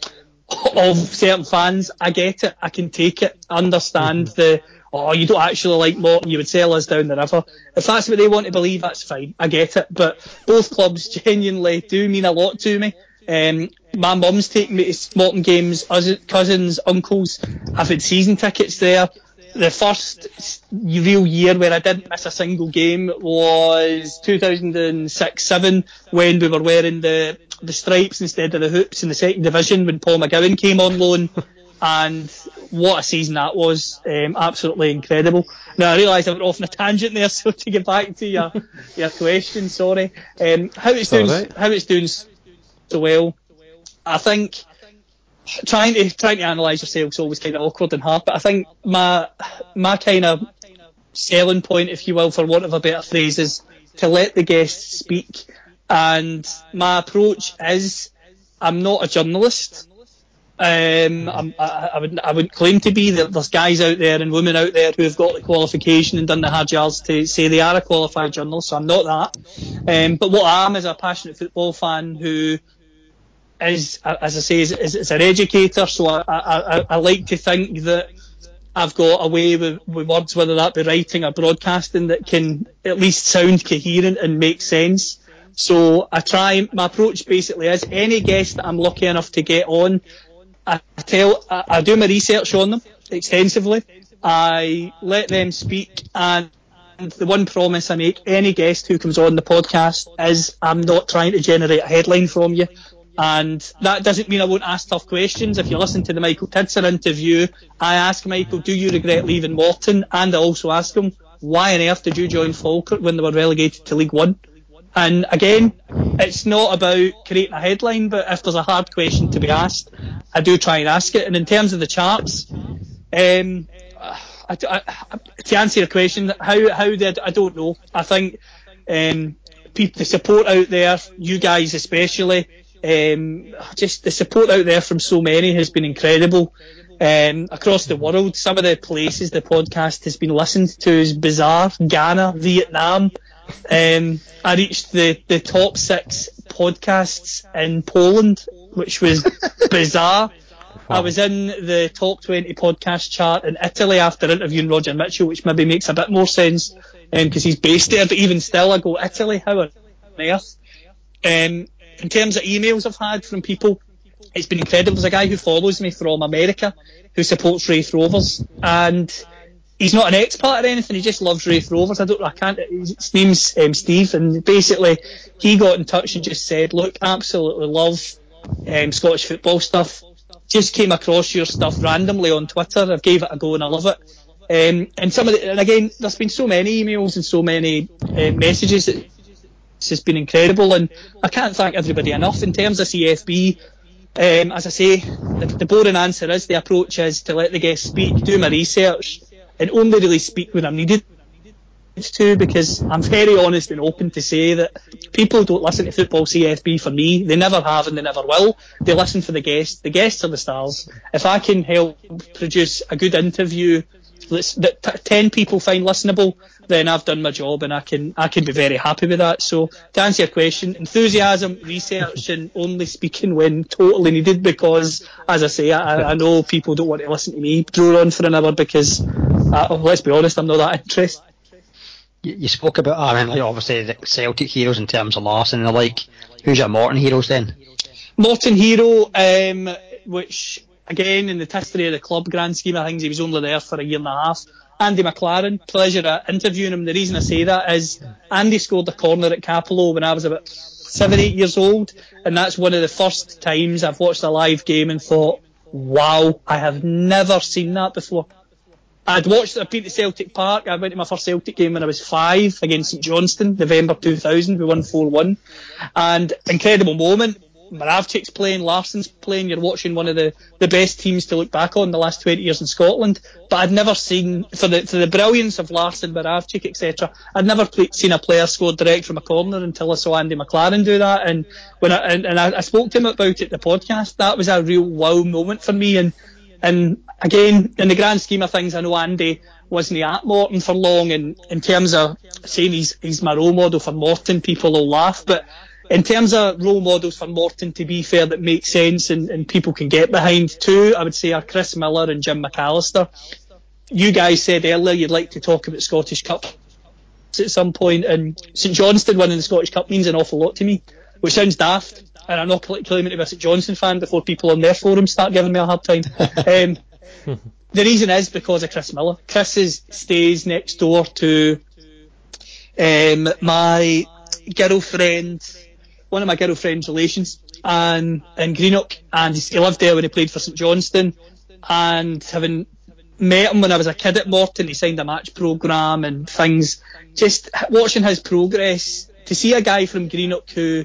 of certain fans. I get it. I can take it. understand mm-hmm. the oh you don't actually like Morton. You would sell us down the river. If that's what they want to believe, that's fine. I get it. But both clubs genuinely do mean a lot to me. Um, my mum's taken me to Morton games, cousins, uncles. I've had season tickets there the first real year where I didn't miss a single game was 2006-7 when we were wearing the the stripes instead of the hoops in the second division when Paul McGowan came on loan. and what a season that was! Um, absolutely incredible. Now I realise I went off on a tangent there, so to get back to your your question, sorry. Um, how it's doing, right. how it's doing so well. I think trying to trying to analyse yourself is always kind of awkward and hard. But I think my my kind of selling point, if you will, for want of a better phrase, is to let the guests speak. And my approach is I'm not a journalist. Um, I, I, wouldn't, I wouldn't claim to be. There's guys out there and women out there who have got the qualification and done the hard yards to say they are a qualified journalist, so I'm not that. Um, but what I am is a passionate football fan who is, as I say, is, is, is an educator, so I, I, I, like to think that I've got a way with, with words, whether that be writing or broadcasting, that can at least sound coherent and make sense. So I try, my approach basically is any guest that I'm lucky enough to get on, I tell, I, I do my research on them extensively. I let them speak and the one promise I make any guest who comes on the podcast is I'm not trying to generate a headline from you. And that doesn't mean I won't ask tough questions. If you listen to the Michael Tidser interview, I ask Michael, do you regret leaving Morton? And I also ask him, why on earth did you join Falkirk when they were relegated to League One? And again, it's not about creating a headline, but if there's a hard question to be asked, I do try and ask it. And in terms of the charts, um, I, I, to answer your question, how how did I don't know. I think um, the support out there, you guys especially, um, just the support out there from so many has been incredible. Um, across the world, some of the places the podcast has been listened to is bizarre. Ghana, Vietnam. Um, I reached the, the top six podcasts in Poland, which was bizarre. I was in the top 20 podcast chart in Italy after interviewing Roger Mitchell, which maybe makes a bit more sense because um, he's based there. But even still, I go Italy. How on earth? Um, in terms of emails I've had from people, it's been incredible. There's a guy who follows me from America who supports Raith Rovers, and he's not an expat or anything. He just loves Raith Rovers. I don't. I can't. His name's um, Steve, and basically he got in touch and just said, "Look, absolutely love um, Scottish football stuff. Just came across your stuff randomly on Twitter. I've gave it a go and I love it." Um, and some of the, and again, there's been so many emails and so many uh, messages that has been incredible, and I can't thank everybody enough. In terms of CFB, um, as I say, the, the, boring answer is the approach is to let the guests speak, do my research, and only really speak when I'm needed to because I'm very honest and open to say that people don't listen to football CFB for me. They never have and they never will. They listen for the guests. The guests are the stars. If I can help produce a good interview that t- ten people find listenable, then I've done my job and I can I can be very happy with that. So to answer your question, enthusiasm, research, and only speaking when totally needed because, as I say, I, I know people don't want to listen to me drone on for an hour because, uh, let's be honest, I'm not that interested. You, you spoke about, I mean, like obviously the Celtic heroes in terms of Larsson and the like. Who's your Morton heroes then? Morton hero, um, which again in the history of the club grand scheme of things, he was only there for a year and a half. Andy McLaren, pleasure at interviewing him. The reason I say that is Andy scored a corner at Cappielow when I was about seven, eight years old, and that's one of the first times I've watched a live game and thought, wow, I have never seen that before. I'd watched, I'd been to Celtic Park, I went to my first Celtic game when I was five against St Johnstone, November 2000, we won 4-1, and incredible moment, Moravcik's playing, Larsson's playing, you're watching one of the, the best teams to look back on the last 20 years in Scotland. But I'd never seen, for the, for the brilliance of Larsson, Moravcik, etc., I'd never seen a player score direct from a corner until I saw Andy McLaren do that. And when I, and, and I, I spoke to him about it the podcast, that was a real wow moment for me. And, and again, in the grand scheme of things, I know Andy wasn't at Morton for long, and in terms of saying he's, he's my role model for Morton, people will laugh, but in terms of role models for Morton, to be fair, that make sense and, and people can get behind too, I would say are Chris Millar and Jim McAllister. You guys said earlier you'd like to talk about Scottish Cup at some point, and St Johnstone winning the Scottish Cup means an awful lot to me, which sounds daft, and I'm not claiming to be a St Johnstone fan before people on their forums start giving me a hard time. um, the reason is because of Chris Millar. Chris is, stays next door to um, my girlfriend one of my girlfriend's relations and in Greenock, and he lived there when he played for St Johnstone. And having met him when I was a kid at Morton, he signed a match programme and things. Just watching his progress, to see a guy from Greenock who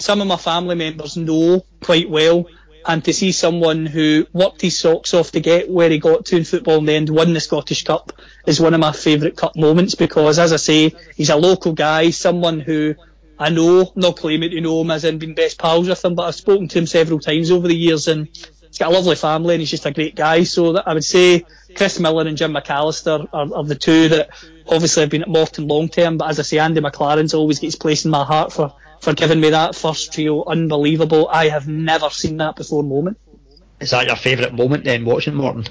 some of my family members know quite well, and to see someone who worked his socks off to get where he got to in football and then won the Scottish Cup is one of my favourite cup moments because, as I say, he's a local guy, someone who I know, not claiming to know him as in being best pals with him, but I've spoken to him several times over the years and he's got a lovely family and he's just a great guy. So that I would say Chris Millar and Jim McAllister are, are the two that obviously have been at Morton long term, but as I say, Andy McLaren's always gets place in my heart for, for giving me that first trio. Unbelievable. I have never seen that before moment. Is that your favourite moment then, watching Morton?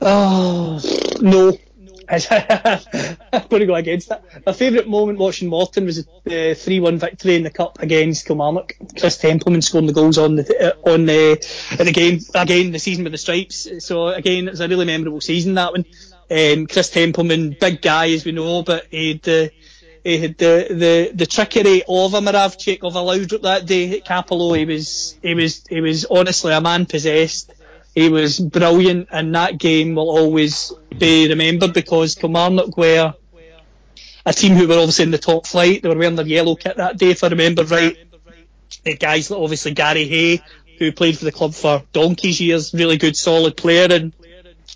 Oh, no. I'm going to go against that. My favourite moment watching Morton was the 3 1 victory in the Cup against Kilmarnock. Chris Templeman scoring the goals on the, uh, on the, in the game, again, the season with the Stripes. So, again, it was a really memorable season, that one. Um, Chris Templeman, big guy, as we know, but he had the, he had the, the, the trickery of a Moravcik, of a Laudrup that day at Cappielow. He was, he was, he was honestly a man possessed he was brilliant, and that game will always be remembered because Kilmarnock were a team who were obviously in the top flight. They were wearing their yellow kit that day, if I remember right. The guys obviously Gary Hay, who played for the club for donkey's years, really good, solid player, and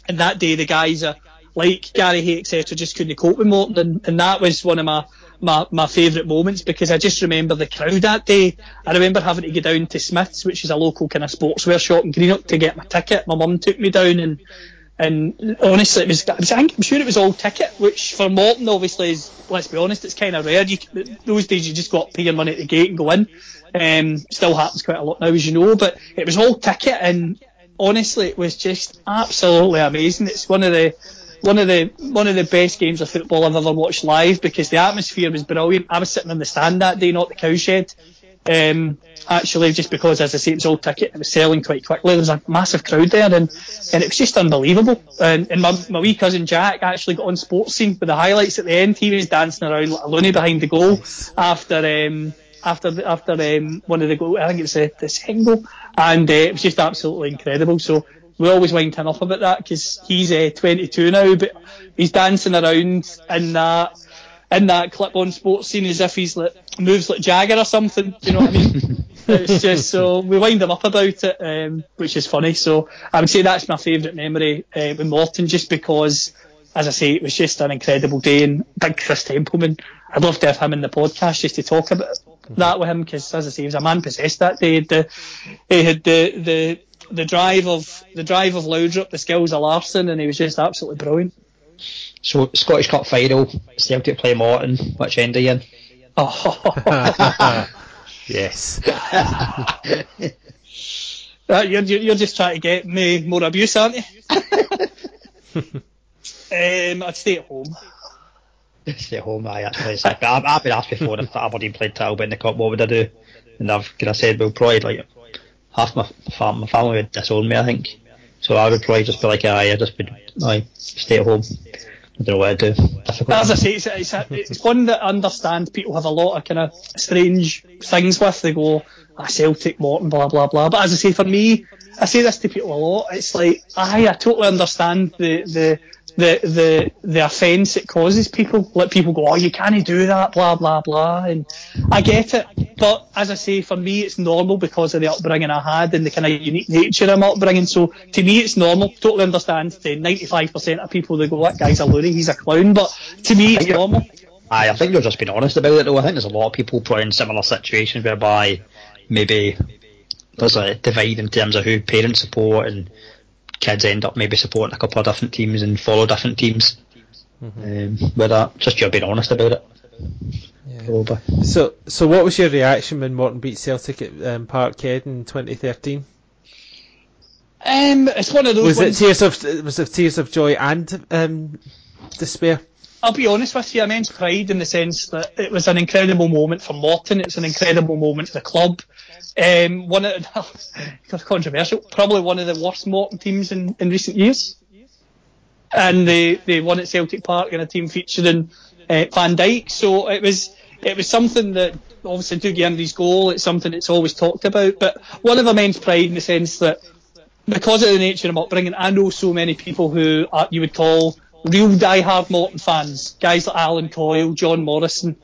and that day the guys are like Gary Hay, etc., just couldn't cope with Morton, and, and that was one of my my, my favourite moments because I just remember the crowd that day. I remember having to go down to Smith's, which is a local kind of sportswear shop in Greenock, to get my ticket. My mum took me down and and honestly, it was, I I'm sure it was all ticket, which for Morton obviously is, let's be honest, it's kind of rare. You, those days you just got pay your money at the gate and go in. Um, still happens quite a lot now, as you know, but it was all ticket and honestly, it was just absolutely amazing. It's one of the, one of the one of the best games of football I've ever watched live because the atmosphere was brilliant. I was sitting in the stand that day, not the cowshed. Um, actually, just because, as I say, it was all ticket, it was selling quite quickly. There was a massive crowd there, and and it was just unbelievable. And, and my, my wee cousin Jack actually got on Sportscene with the highlights at the end. He was dancing around like a loony behind the goal after um, after after um, one of the goals. I think it was the, the second goal, and uh, it was just absolutely incredible. So we always wind him up about that because he's uh, 22 now, but he's dancing around in that in that clip on Sportscene as if he's like moves like Jagger or something. Do you know what I mean? it's just so we wind him up about it, um, which is funny. So I would say that's my favourite memory uh, with Morton, just because, as I say, it was just an incredible day. And big Chris Templeman, I'd love to have him in the podcast just to talk about that with him, because as I say, he was a man possessed that day. He had the, he had the the the drive of the drive of Laudrup, the skills of Larsson, and he was just absolutely brilliant. So Scottish Cup final, Celtic play Morton. Which end are you in? Oh. yes. uh, you're, you're just trying to get me more abuse, aren't you? um, I'd stay at home. Stay at home, aye, actually. I've, I've been asked before if Aberdeen played Talbot in the Cup, what would I do? And I've kind of said, well, probably like half my, fam- my family would disown me, I think. So I would probably just be like, aye, I just would, aye, stay at home. I don't know what to do. Difficult. As I say, it's, it's, a, it's one that I understand people have a lot of kind of strange things with. They go, ah, Celtic, Morton, blah, blah, blah. But as I say, for me, I say this to people a lot, it's like, aye, I totally understand the, the, the, the, the offence it causes people. Let people go, oh, you can't do that, blah, blah, blah. And I get it. But as I say, for me, it's normal because of the upbringing I had and the kind of unique nature of my upbringing. So to me, it's normal. Totally understand. To 95% of people, they go, that guy's a loony, he's a clown. But to me, it's normal. Aye, I think you're just being honest about it though. I think there's a lot of people probably in similar situations whereby maybe there's a divide in terms of who parents support and kids end up maybe supporting a couple of different teams and follow different teams. Um, with that, just you're being honest about it. Probably. So, so what was your reaction when Morton beat Celtic at um, Parkhead in 2013? Um, it's one of those Was it tears of was it tears of joy and um, despair? I'll be honest with you, immense pride in the sense that it was an incredible moment for Morton. It's an incredible moment for the club. Um, one of controversial, probably one of the worst Morton teams in, in recent years. And they, they won at Celtic Park in a team featuring uh, Van Dijk. So it was it was something that obviously Dougie Imrie's goal. It's something that's always talked about. But one of immense pride in the sense that because of the nature of my upbringing, I know so many people who are, you would call real die-hard Morton fans. Guys like Alan Coyle, John Morrison,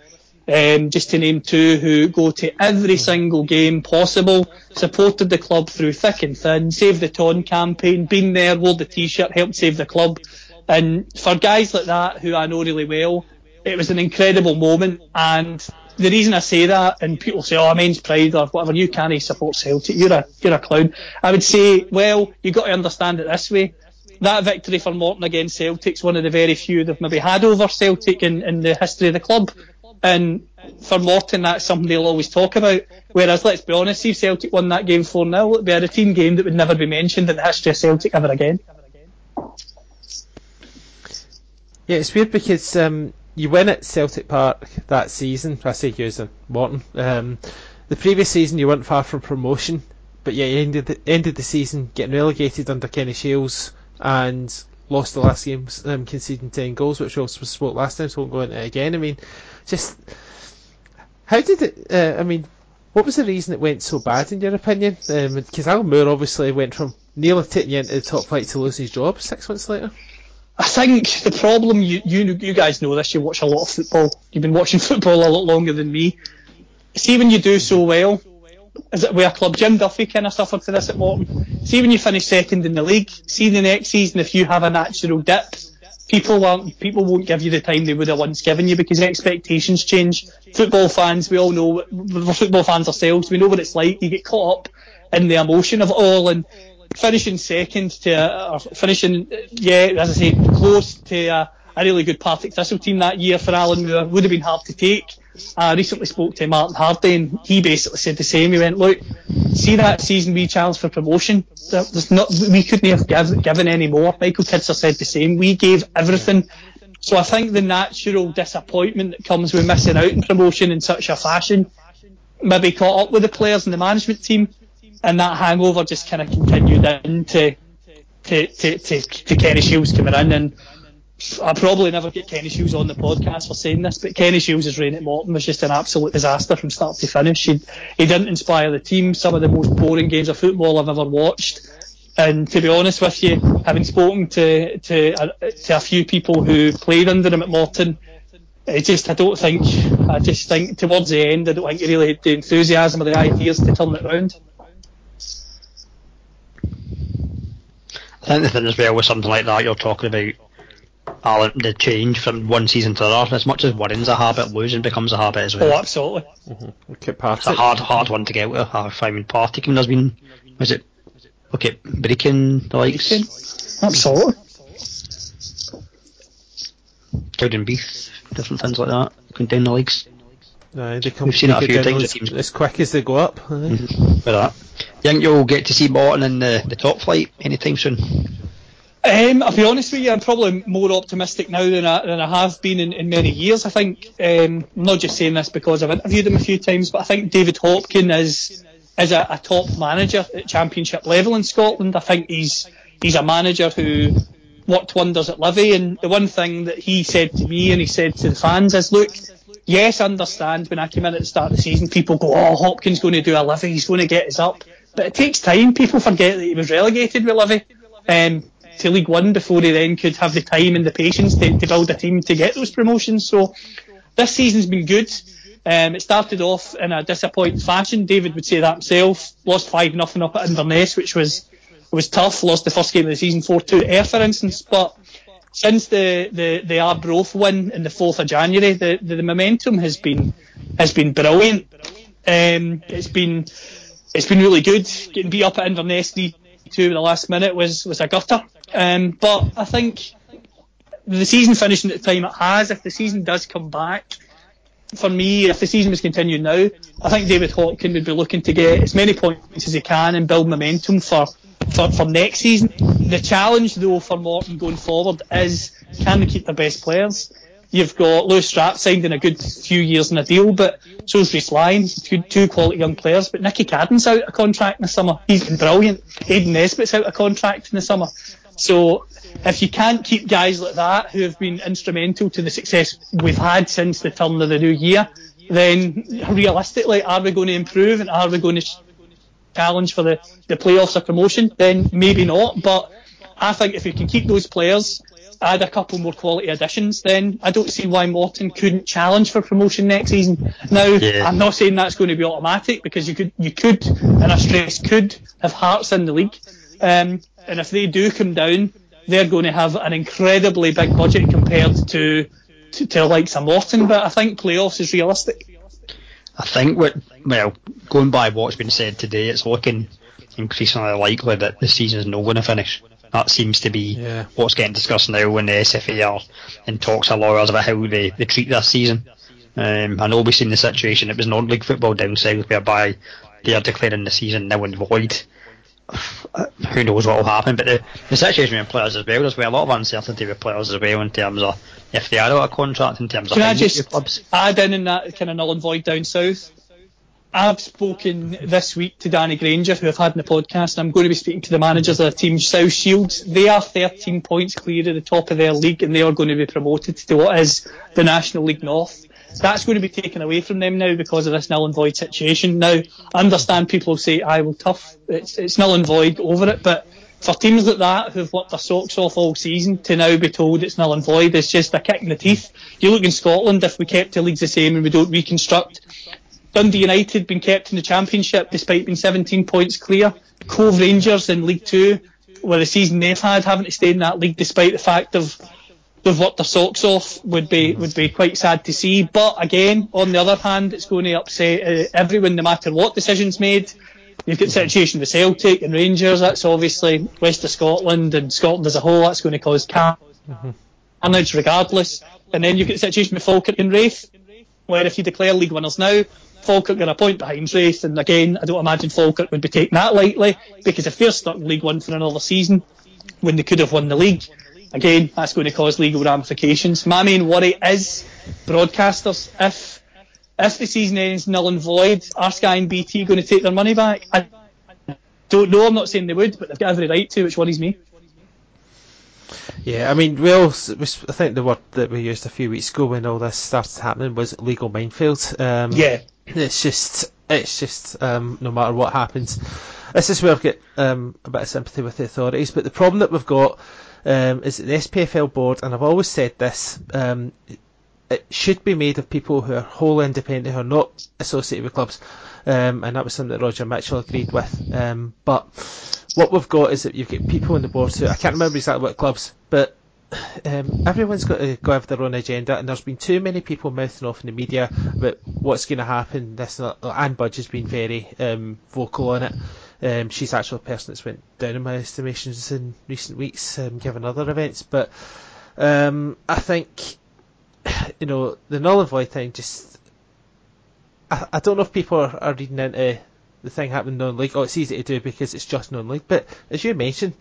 um, just to name two, who go to every single game possible, supported the club through thick and thin, Save the Ton campaign, been there, wore the t-shirt, helped save the club. And for guys like that, who I know really well, it was an incredible moment. And the reason I say that, and people say, "Oh, I men's pride" or whatever, you can't support Celtic. You're a you're a clown. I would say, well, you got to understand it this way. That victory for Morton against Celtic's one of the very few they've maybe had over Celtic in, in the history of the club. And for Morton, that's something they'll always talk about. Whereas, let's be honest, if Celtic won that game 4 0, it'd be a routine game that would never be mentioned in the history of Celtic ever again. Yeah, it's weird because um, you win at Celtic Park that season. I say you as Morton. Um, the previous season you weren't far from promotion, but yeah, you ended the, ended the season getting relegated under Kenny Shiels and lost the last game, um, conceding 10 goals, which also spoke last time, so won't go into it again. I mean, just how did it? Uh, I mean, what was the reason it went so bad in your opinion? Because um, Alan Moore obviously went from nearly taking into the top flight to lose his job six months later. I think the problem you you you guys know this. You watch a lot of football. You've been watching football a lot longer than me. See when you do so well, is it a club? Jim Duffy kind of suffered for this at Morton. See when you finish second in the league. See the next season if you have a natural dip people aren't, people won't give you the time they would have once given you because expectations change. Football fans, we all know, football fans ourselves, we know what it's like. You get caught up in the emotion of it all and finishing second to, uh, finishing, yeah, as I say, close to a, a really good Partick Thistle team that year for Alan Moore would have been hard to take. I recently spoke to Martin Hardy and he basically said the same. He went, look, see that season we challenged for promotion. There's not, we couldn't have give, given any more. Michael Tidser said the same. We gave everything. So I think the natural disappointment that comes with missing out in promotion in such a fashion maybe caught up with the players and the management team and that hangover just kind of continued into to, to, to, to Kenny Shiels coming in and I probably never get Kenny Shiels on the podcast for saying this, but Kenny Shiels' reign at Morton was just an absolute disaster from start to finish. He, he didn't inspire the team. Some of the most boring games of football I've ever watched. And to be honest with you, having spoken to to a, to a few people who played under him at Morton, it just I don't think I just think towards the end I don't think really the enthusiasm or the ideas to turn it around. I think the thing as well with something like that you're talking about Alan, the change from one season to another, as much as winning's a habit, losing becomes a habit as well. Oh, absolutely. Mm-hmm. It's a hard, hard one to get out of. I find Partick, there's been, was it, okay, breaking the likes? Breaking. Absolutely. Cowdenbeath, different things like that, going down the leagues. Aye, they come We've seen it a few times. As, as quick as they go up. Mm-hmm. For that. You think you'll get to see Morton in the, the top flight anytime soon? Um, I'll be honest with you, I'm probably more optimistic now than I, than I have been in, in many years. I think, um, I'm not just saying this because I've interviewed him a few times, but I think David Hopkin is, is a, a top manager at championship level in Scotland. I think he's, he's a manager who worked wonders at Livi, and the one thing that he said to me and he said to the fans is, look, yes, I understand when I came in at the start of the season, people go, oh, Hopkin's going to do a Livi, he's going to get us up. But it takes time. People forget that he was relegated with Livi. Um, to League One before he then could have the time and the patience to, to build a team to get those promotions. So this season's been good. Um, it started off in a disappointing fashion. David would say that himself. Lost five nothing up at Inverness, which was was tough. Lost the first game of the season four two Ayr, for instance. But since the the the Arbroath win in the fourth of January, the, the, the momentum has been has been brilliant. Um, it's been it's been really good. Getting beat up at Inverness two the last minute was was a gutter. Um, but I think the season finishing at the time it has, if the season does come back, for me, if the season was continuing now, I think David Hopkin would be looking to get as many points as he can and build momentum for, for, for next season. The challenge, though, for Morton going forward is can they keep their best players? You've got Lewis Strapp signed in a good few years in a deal, but so's Reece Lyon, two, two quality young players. But Nicky Cadden's out of contract in the summer. He's been brilliant. Aidan Nesbitt's out of contract in the summer. So if you can't keep guys like that who have been instrumental to the success we've had since the turn of the new year, then realistically, are we going to improve and are we going to challenge for the, the playoffs or promotion? Then maybe not. But I think if we can keep those players, add a couple more quality additions, then I don't see why Morton couldn't challenge for promotion next season. Now, yeah. I'm not saying that's going to be automatic because you could, you could, and I stress could have Hearts in the league. Um, and if they do come down, they're going to have an incredibly big budget compared to to, to like some Morton. But I think playoffs is realistic. I think what well, going by what's been said today, it's looking increasingly likely that the season is not going to finish. That seems to be Yeah. what's getting discussed now when the SFA are in talks to lawyers about how they, they treat this season. Um, I know we've seen the situation, it was non-league football down south whereby they are declaring the season now and void. Who knows what will happen, but the, the situation with players as well, there's been a lot of uncertainty with players as well in terms of if they are out of contract, in terms of Can I just clubs. add in in that kind of null and void down south? I've spoken this week to Danny Granger, who I've had in the podcast, and I'm going to be speaking to the managers of the team, South Shields. They are 13 points clear at the top of their league, and they are going to be promoted to what is the National League North. That's going to be taken away from them now because of this null and void situation. Now, I understand people say, I will tough, it's, it's null and void over it, but for teams like that who've worked their socks off all season to now be told it's null and void is just a kick in the teeth. You look in Scotland, if we kept the leagues the same and we don't reconstruct, Dundee United been kept in the Championship despite being 17 points clear. Cove Rangers in League Two, where the season they've had, having to stay in that league despite the fact of they've worked their socks off, would be would be quite sad to see. But again, on the other hand, it's going to upset uh, everyone, no matter what decisions made. You've got the situation with Celtic and Rangers. That's obviously west of Scotland and Scotland as a whole. That's going to cause carnage regardless. And then you've got the situation with Falkirk and Raith, where if you declare league winners now, Falkirk are a point behind Raith, and again, I don't imagine Falkirk would be taking that lightly, because if they're stuck in League One for another season, when they could have won the league, again, that's going to cause legal ramifications. My main worry is broadcasters. If if the season ends null and void, are Sky and BT going to take their money back? I don't know. I'm not saying they would, but they've got every right to, which worries me. Yeah, I mean, we all, I think the word that we used a few weeks ago when all this started happening was legal minefield. Um, Yeah. it's just, it's just, um, no matter what happens, this is where I've got um, a bit of sympathy with the authorities. But the problem that we've got um, is that the SPFL board, and I've always said this, um, it should be made of people who are wholly independent, who are not associated with clubs. Um, and that was something that Roger Mitchell agreed with. Um, but what we've got is that you've got people on the board who I can't remember exactly what clubs, but um, everyone's got to go have their own agenda, and there's been too many people mouthing off in the media about what's going to happen. This and Budge has been very um, vocal on it. Um, she's actually a person that's went down in my estimations in recent weeks, um, given other events. But um, I think you know the null and void thing. Just I, I don't know if people are, are reading into the thing happening non-league. Oh, it's easy to do because it's just non-league. But as you mentioned,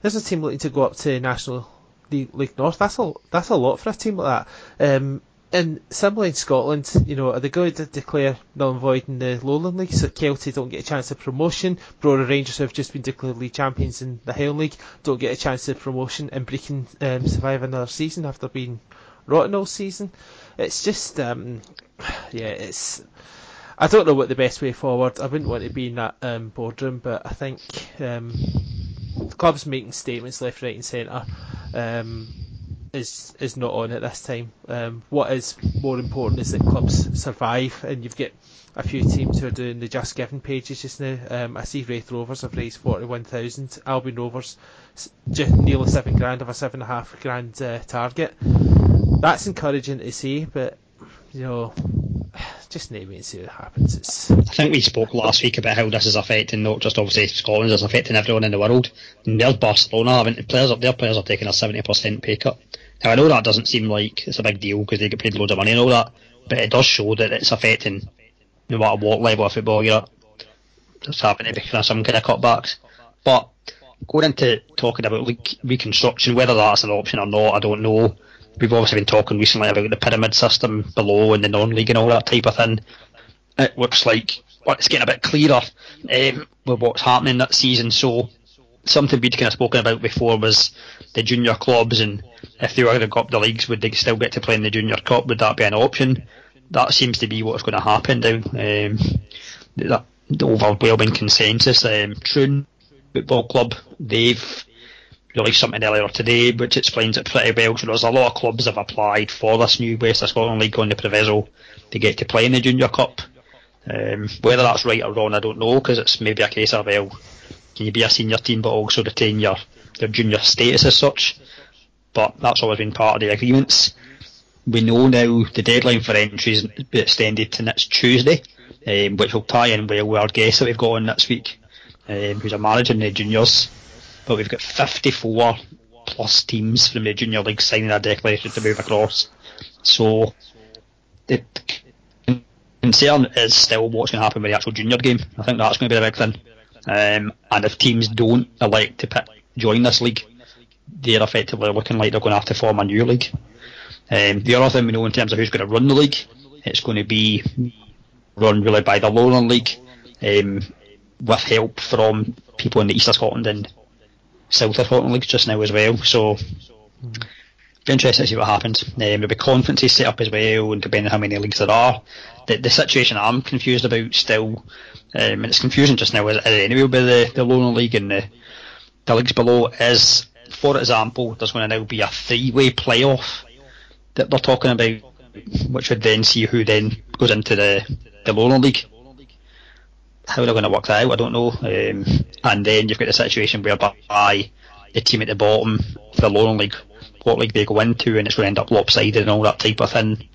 there's a team looking to go up to National League, North. That's a that's a lot for a team like that. Um, and similarly in Scotland, you know, are they going to declare null and void in the Lowland League so Kelty don't get a chance of promotion? Brora Rangers, who have just been declared league champions in the Highland League, don't get a chance of promotion and Brechin um, survive another season after being rotten all season. It's just, um, yeah, it's. I don't know what the best way forward. I wouldn't want to be in that um, boardroom, but I think um, the clubs making statements left, right, and centre um, is is not on at this time. Um, what is more important is that clubs survive, and you've got a few teams who are doing the Just Giving pages just now. Um, I see Raith Rovers have raised forty one thousand. Albion Rovers s- ju- nearly seven grand of a seven and a half grand uh, target. That's encouraging to see, but you know, just name it and see what happens. It's I think we spoke last week about how this is affecting not just obviously Scotland, it's affecting everyone in the world. And there's Barcelona having players up their players are taking a seventy percent pay cut. Now I know that doesn't seem like it's a big deal because they get paid loads of money and all that, but it does show that it's affecting no matter what level of football you're at. There's having to be kind of some kind of cutbacks. But going into talking about reconstruction, whether that's an option or not, I don't know. We've obviously been talking recently about the pyramid system below and the non-league and all that type of thing. It looks like well, it's getting a bit clearer um, with what's happening that season. So something we'd kind of spoken about before was the junior clubs and if they were going to go up the leagues, would they still get to play in the junior cup? Would that be an option? That seems to be what's going to happen now. Um, that, the overwhelming consensus. Um, Troon Football Club, they've released something earlier today which explains it pretty well. So there's a lot of clubs have applied for this new West of Scotland League on the proviso to get to play in the Junior Cup. Um, whether that's right or wrong, I don't know because it's maybe a case of well, can you be a senior team but also retain your your junior status as such? But that's always been part of the agreements. we know now the deadline for entries has been extended to next Tuesday, um, which will tie in with our guest that we've got on next week, um, who's a manager in the juniors. But we've got 54 plus teams from the junior league signing a declaration to move across. So the concern is still what's going to happen with the actual junior game. I think that's going to be the big thing. Um, and if teams don't elect to pick, join this league, they're effectively looking like they're going to have to form a new league. Um, the other thing we know in terms of who's going to run the league, it's going to be run really by the Lowland League, um, with help from people in the East of Scotland and South of Scotland leagues just now as well. So, be interesting to see what happens. Um, there'll be conferences set up as well, and depending on how many leagues there are. The, the situation I'm confused about still, um, and it's confusing just now anyway with the, the Lowland League and the, the leagues below, is, for example, there's going to now be a three-way playoff that they're talking about, which would then see who then goes into the, the Lowland League. How they're going to work that out, I don't know. Um, and then you've got the situation whereby the team at the bottom the Lowland League, what league they go into, and it's going to end up lopsided and all that type of thing.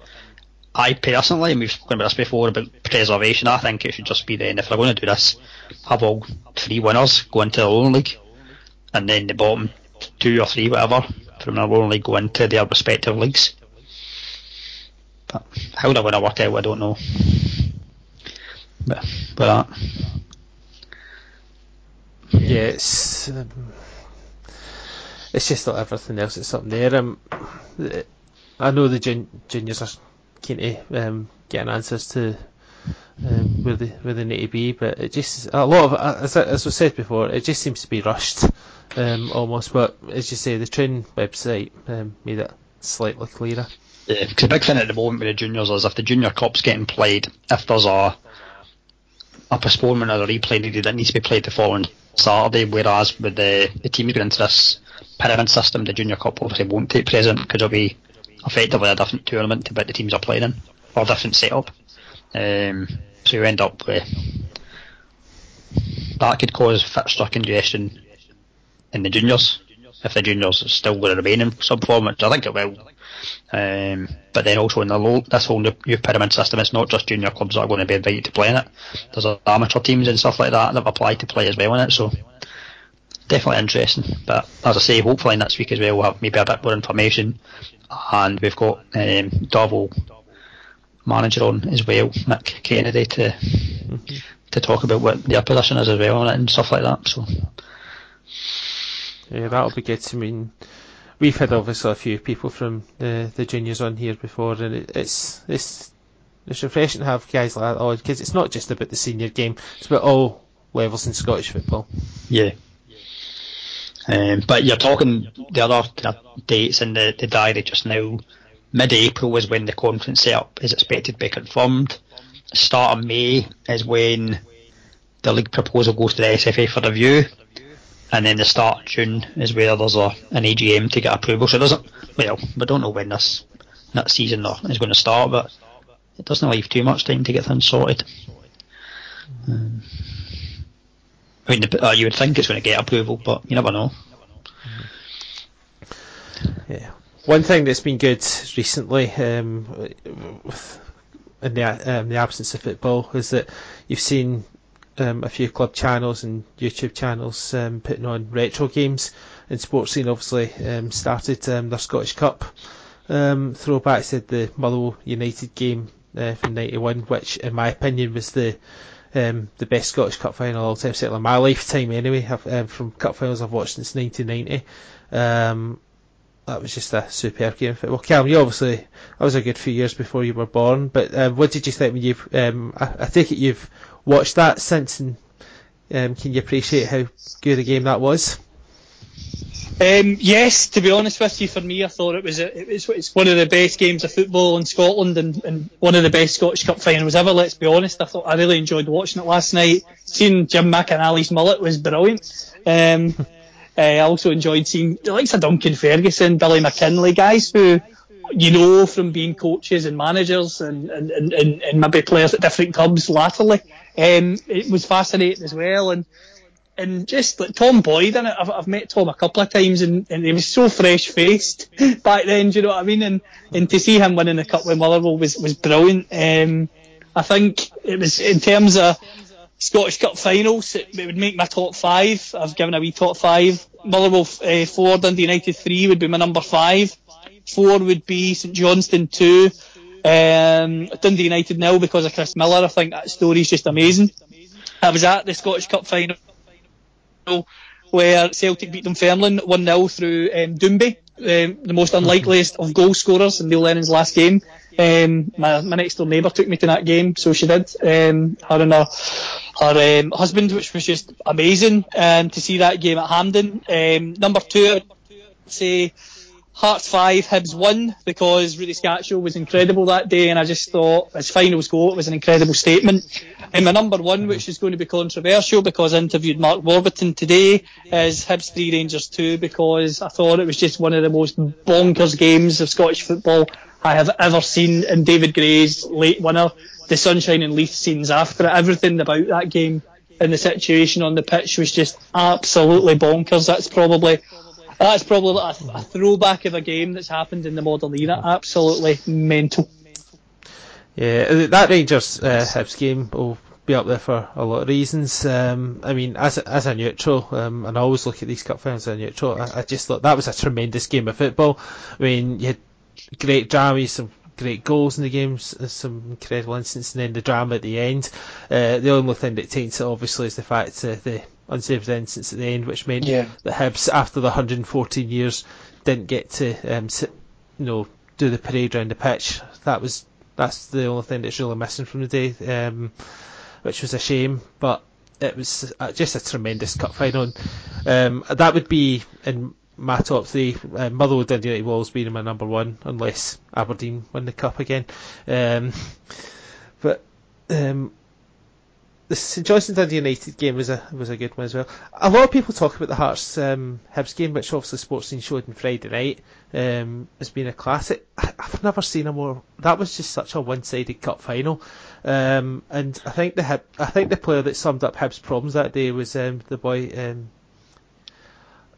I personally, and we've spoken about this before about preservation, I think it should just be then, if they're going to do this, have all three winners go into the Lowland League, and then the bottom two or three, whatever, from the Lowland League go into their respective leagues. But how they're going to work out, I don't know. But, but that. Yeah, it's um, it's just like everything else that's up there. Um, I know the jun- juniors are keen to um, getting answers to um, where they where they need to be, but it just a lot of as I, as I said before, it just seems to be rushed um, almost. But as you say, the train website um, made it slightly clearer. Yeah, because the big thing at the moment with the juniors is if the junior cup's getting played, if there's a a postponement or a replay needed, that needs to be played the following Saturday. Whereas with the the teams going into this pyramid system, the junior cup obviously won't take present because it'll be effectively a different tournament to what the teams are playing in or different setup. Um, so you end up with that could cause fixture congestion in the juniors if the juniors still going to remain in some form, which I think it will. Um, but then also in the low, this whole new, new, pyramid system, it's not just junior clubs that are going to be invited to play in it. There's amateur teams and stuff like that that have applied to play as well in it. So definitely interesting. But as I say, hopefully next week as well we'll have maybe a bit more information, and we've got um, manager on as well, Mick Kennedy, to to talk about what their position is as well and stuff like that. So yeah, that'll be good. I mean, we've had obviously a few people from the the juniors on here before, and it, it's it's it's refreshing to have guys like that on because it's not just about the senior game; it's about all levels in Scottish football. Yeah. Um, but you're talking the other dates in the, the diary just now. Mid-April is when the conference setup is expected to be confirmed. Start of May is when the league proposal goes to the SFA for review and then the start of June is where there's a an AGM to get approval. So it doesn't well, we don't know when this that season is going to start, but it doesn't leave too much time to get things sorted. Um, I mean, uh, you would think it's going to get approval, but you never know. Yeah. One thing that's been good recently, um, in the um, the absence of football, is that you've seen um, a few club channels and YouTube channels um, putting on retro games. And Sportscene obviously um, started um, their Scottish Cup um, throwback. Said the Motherwell United game uh, from '91, which in my opinion was the um, the best Scottish Cup final of all time, certainly in my lifetime anyway. Um, from Cup finals I've watched since 1990. Um, that was just a superb game. Well, Cam, you obviously that was a good few years before you were born. But uh, what did you think when you? Um, I, I take it you've watched that since, and um, can you appreciate how good a game that was? Um, yes, to be honest with you, for me, I thought it was a, it was it's one of the best games of football in Scotland and, and one of the best Scottish Cup finals ever. Let's be honest, I thought I really enjoyed watching it last night. Seeing Jim McInally's mullet was brilliant. Um, I also enjoyed seeing the likes of Duncan Ferguson, Billy McKinley, guys who you know from being coaches and managers and, and, and, and maybe players at different clubs latterly. Um, it was fascinating as well. And and just like Tom Boyd it. I've, I've met Tom a couple of times, and, and he was so fresh faced back then. Do you know what I mean? And and to see him winning the cup with Motherwell was was brilliant. Um, I think it was in terms of Scottish Cup finals, it, it would make my top five. I've given a wee top five. Motherwell uh, four, Dundee United three would be my number five. Four would be St Johnstone two. Um, Dundee United nil because of Chris Millar. I think that story's just amazing. I was at the Scottish Cup final where Celtic beat Dunfermline 1-0 through um, Doumbé, um, the most unlikeliest of goal scorers in Neil Lennon's last game. Um, my, my next door neighbour took me to that game, so she did. Um, her and her, her um, husband, which was just amazing. And to see that game at Hampden. Um, number two, I'd say Hearts 5, Hibs 1, because Rudi Skácel was incredible that day, and I just thought his finals goal, it was an incredible statement. And my number one, which is going to be controversial because I interviewed Mark Warburton today, is Hibs 3, Rangers 2, because I thought it was just one of the most bonkers games of Scottish football I have ever seen, and David Gray's late winner, the sunshine and leaf scenes after it, everything about that game and the situation on the pitch was just absolutely bonkers. That's probably that's probably a, a throwback of a game that's happened in the modern era. Absolutely mental. Yeah, uh, that Rangers uh, Hibs game will be up there for a lot of reasons. Um, I mean, as a, as a neutral, um, and I always look at these cup finals as a neutral. I, I, just thought that was a tremendous game of football. I mean, you had great drama, some great goals in the games, some incredible incidents, and then the drama at the end. Uh, the only thing that taints it, obviously, is the fact that the unsaved incidents at the end, which meant yeah. that Hibs, after the 114 years, didn't get to um, sit, you know, do the parade around the pitch. That was that's the only thing that's really missing from the day, um, which was a shame. But it was uh, just a tremendous cup final. Um, that would be in my top three. Uh, Motherwell, Dundee United, Wolves being my number one, unless Aberdeen win the cup again. Um, but um, the St Johnstone Dundee United game was a was a good one as well. A lot of people talk about the Hearts um, Hibs game, which obviously Sportscene showed on Friday night um, as being a classic. I, have never seen a more. That was just such a one-sided cup final, um, and I think the I think the player that summed up Hibs' problems that day was um, the boy. Um,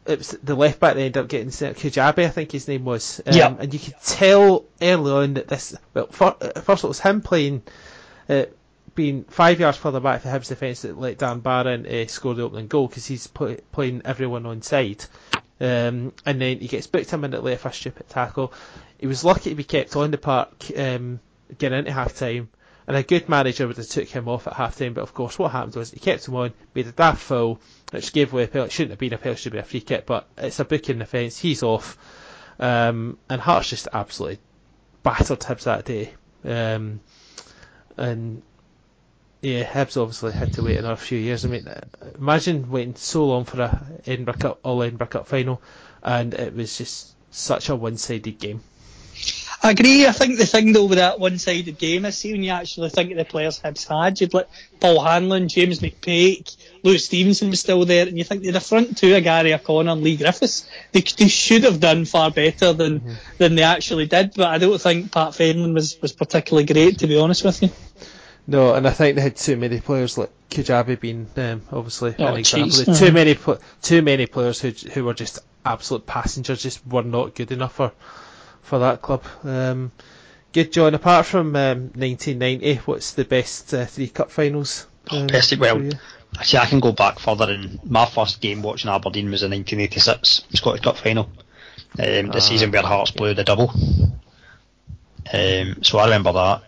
the left back that ended up getting sent, Kujabi, I think his name was. Um, yeah. And you could tell early on that this. Well, for, first it was him playing. Uh, being five yards further back for Hibs defence that let Darren Barr uh, score the opening goal because he's play, playing everyone on side. Um, and then he gets booked a minute later for a stupid tackle. He was lucky to be kept on the park um, getting into half time. And a good manager would have took him off at half time, but of course what happened was he kept him on, made a daft foul, which gave away a penalty. It shouldn't have been a penalty, should be a free kick, but it's a booking offence. He's off. Um, and Hearts just absolutely battered Hibs that day. Um, and yeah, Hibs obviously had to wait another few years. I mean, imagine waiting so long for a Edinburgh Cup, all Edinburgh Cup final, and it was just such a one-sided game. I agree. I think the thing though with that one-sided game is see when you actually think of the players Hibs had, you'd like Paul Hanlon, James McPake, Lewis Stevenson was still there, and you think the front two of Gary O'Connor and Leigh Griffiths, they, they should have done far better than mm-hmm. than they actually did. But I don't think Pat Fenlon was was particularly great, to be honest with you. No, and I think they had too many players like Kujabi being um, obviously oh, an example. Too many too many players who who were just absolute passengers, just were not good enough for for that club. Um, good, John. Apart from um, 1990, what's the best uh, three cup finals? Um, best, well, actually, I can go back further. And my first game watching Aberdeen was the 1986 Scottish Cup final, um, the ah, season where Hearts blew the double. Um, so I remember that.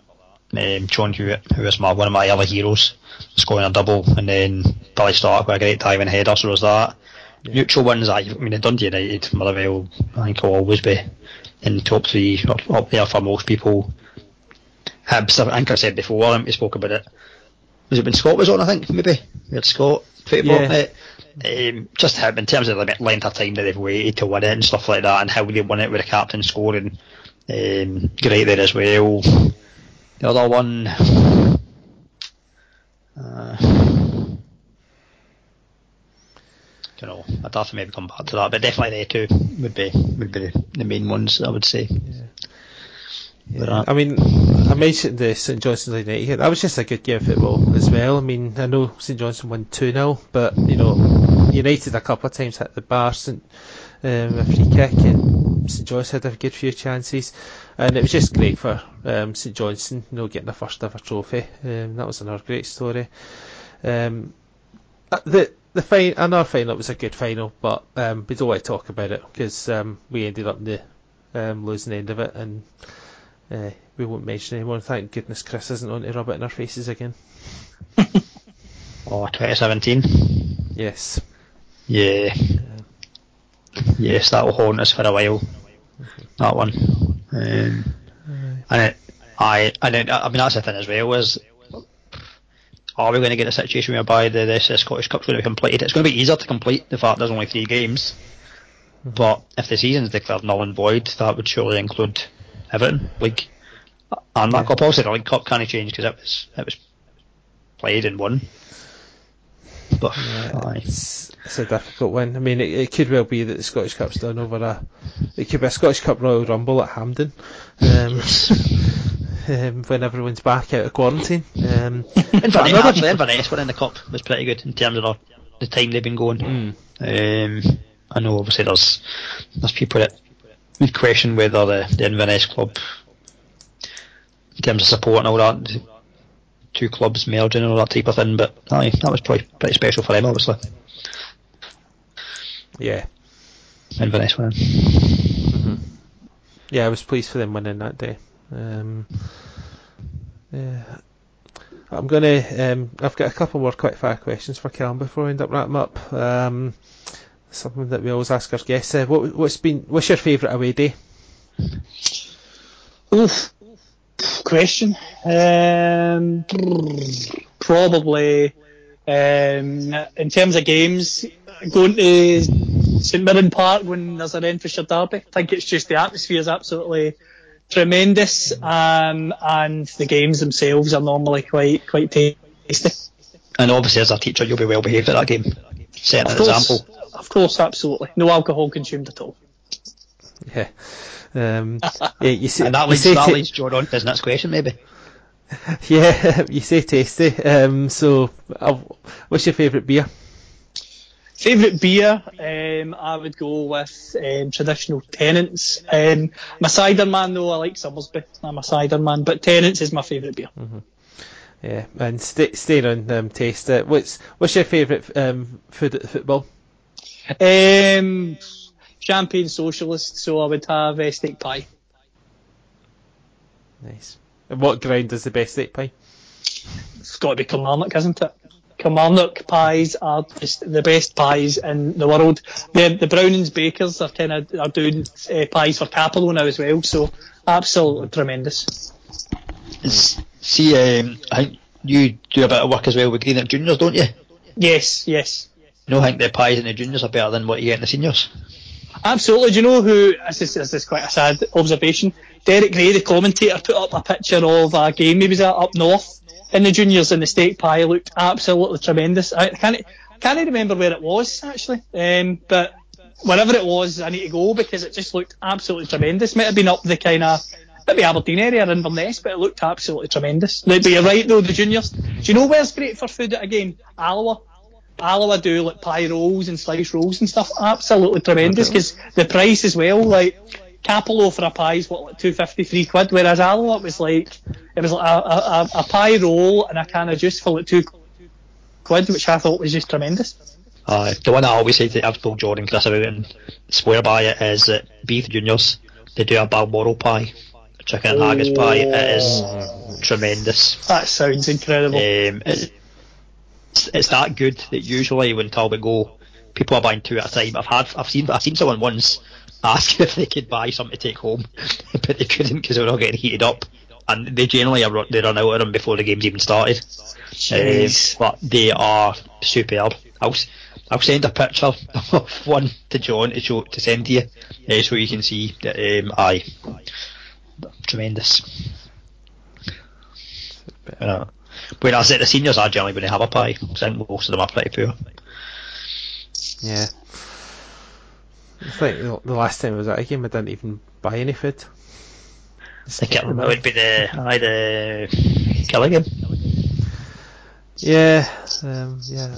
Um, John Hewitt, who was my one of my early heroes, scoring a double, and then Billy Stark with a great diving header. So was that. Yeah. Neutral ones, I, I mean, Dundee United, Motherwell, I think will always be in the top three up, up there for most people. Hibs, I think I said before, I think we spoke about it. Was it when Scott was on? I think maybe we had Scott football. Yeah. Um, just him in terms of the length of time that they've waited to win it and stuff like that, and how they won it with the captain scoring. Um, great there as well. The other one. Uh, don't know. I'd have to maybe come back to that, but definitely they two would be would be the, main ones I would say. Yeah. Yeah. I mean, I mentioned the St Johnstone United. That was just a good game of football as well. I mean, I know St Johnstone won 2 0, but, you know, United a couple of times hit the bar, St, um, a free kick, and St Johnstone had a good few chances. And it was just great for um, St Johnstone, you know, getting the first ever trophy. Um, that was another great story. Um, uh, the the final, another final was a good final, but um, we don't want to talk about it because um, we ended up in the um, losing end of it, and uh, we won't mention anyone. Thank goodness Chris isn't on to rub it in our faces again. oh, 2017. Yes. Yeah. Yes, that will haunt us for a while. That one. Um, and it, I, and it, I mean that's the thing as well is are we going to get a situation whereby the, the, the Scottish Cup's going to be completed? It's going to be easier to complete the fact there's only three games. But if the season's declared null and void, that would surely include everything, league and that yeah. cup. Also, the League Cup can't change because it was it was played and won. But yeah, it's, it's, a difficult one. I mean, it, it, could well be that the Scottish Cup's done over a. It could be a Scottish Cup Royal Rumble at Hampden. Um, um, when everyone's back out of quarantine. Um, Inverness, actually, Inverness winning the cup was pretty good in terms of the, the time they've been going. Mm. Um, I know obviously there's there's people that would question whether the, the Inverness club, in terms of support and all that, two clubs merging and all that type of thing, but aye, that was probably pretty special for them, obviously. Yeah. Inverness winning. Mm-hmm. Yeah, I was pleased for them winning that day. Um, yeah. I'm gonna. Um, I've got a couple more quick fire questions for Callum before I end up wrapping up. Um, something that we always ask our guests. Uh, what, has been? What's your favourite away day? Oof. Question. Um, probably. Um, in terms of games, going to St Mirren Park when there's an Renfrewshire derby. I think it's just the atmosphere is absolutely tremendous, um, and the games themselves are normally quite quite tasty. And obviously, as a teacher, you'll be well behaved at that game. Set an example. Of course, absolutely. No alcohol consumed at all. Yeah. Um, yeah, you see, and that leads, that t- leads John on to his next question, maybe. Yeah, you say tasty. Um, so, uh, what's your favourite beer? Favourite beer, um, I would go with um, traditional Tennent's. Um, a cider man though, I like Somersby. I'm a cider man, but Tennent's is my favourite beer. Mm-hmm. Yeah, and st- staying on um, taste, uh, what's what's your favourite um, food at football? Um, champagne socialist, so I would have a uh, steak pie. Nice. And what ground is the best steak pie? It's got to be Kilmarnock, isn't it? Kilmarnock pies are just the best pies in the world. The the Brownings bakers are kind of are doing uh, pies for Cappielow now as well, so absolutely tremendous. see, um, I think you do a bit of work as well with Greenock Juniors, don't you? Yes, yes. No, I think the pies in the juniors are better than what you get in the seniors. Absolutely. Do you know who? This is, this is quite a sad observation. Derek Gray, the commentator, put up a picture of a game he was at up north in the juniors in the state pie looked absolutely tremendous. I can't can't remember where it was actually, um, but wherever it was, I need to go because it just looked absolutely tremendous. Might have been up the kind of maybe Aberdeen area or Inverness, but it looked absolutely tremendous. But you're right though, the juniors. Do you know where's great for food at a game? Alloa. Alloa do like pie rolls and slice rolls and stuff. Absolutely tremendous because the price as well. Like Cappielow for a pie is what like two fifty three quid, whereas Alloa it was like it was like a, a, a pie roll and a can of juice for like two quid, which I thought was just tremendous. Uh, the one I always say that I've told Jordan Chris about and swear by it is that Beith Juniors they do a Balmoral pie, a chicken and haggis pie. It is oh. tremendous. That sounds incredible. Um, it's, it's that good that usually when Talbot go, people are buying two at a time. I've had I've seen I've seen someone once ask if they could buy something to take home, but they couldn't because they were all getting heated up, and they generally are, they run out of them before the game's even started. Um, but they are superb. I'll I'll send a picture of one to John to show to send to you, uh, so you can see that um, I tremendous. Uh, when I say the seniors are generally going to have a pie, I think most of them are pretty poor. Yeah. I think the last time I was at a game, I didn't even buy any food. I think it would be the aye, the Killigan. Yeah, um, yeah.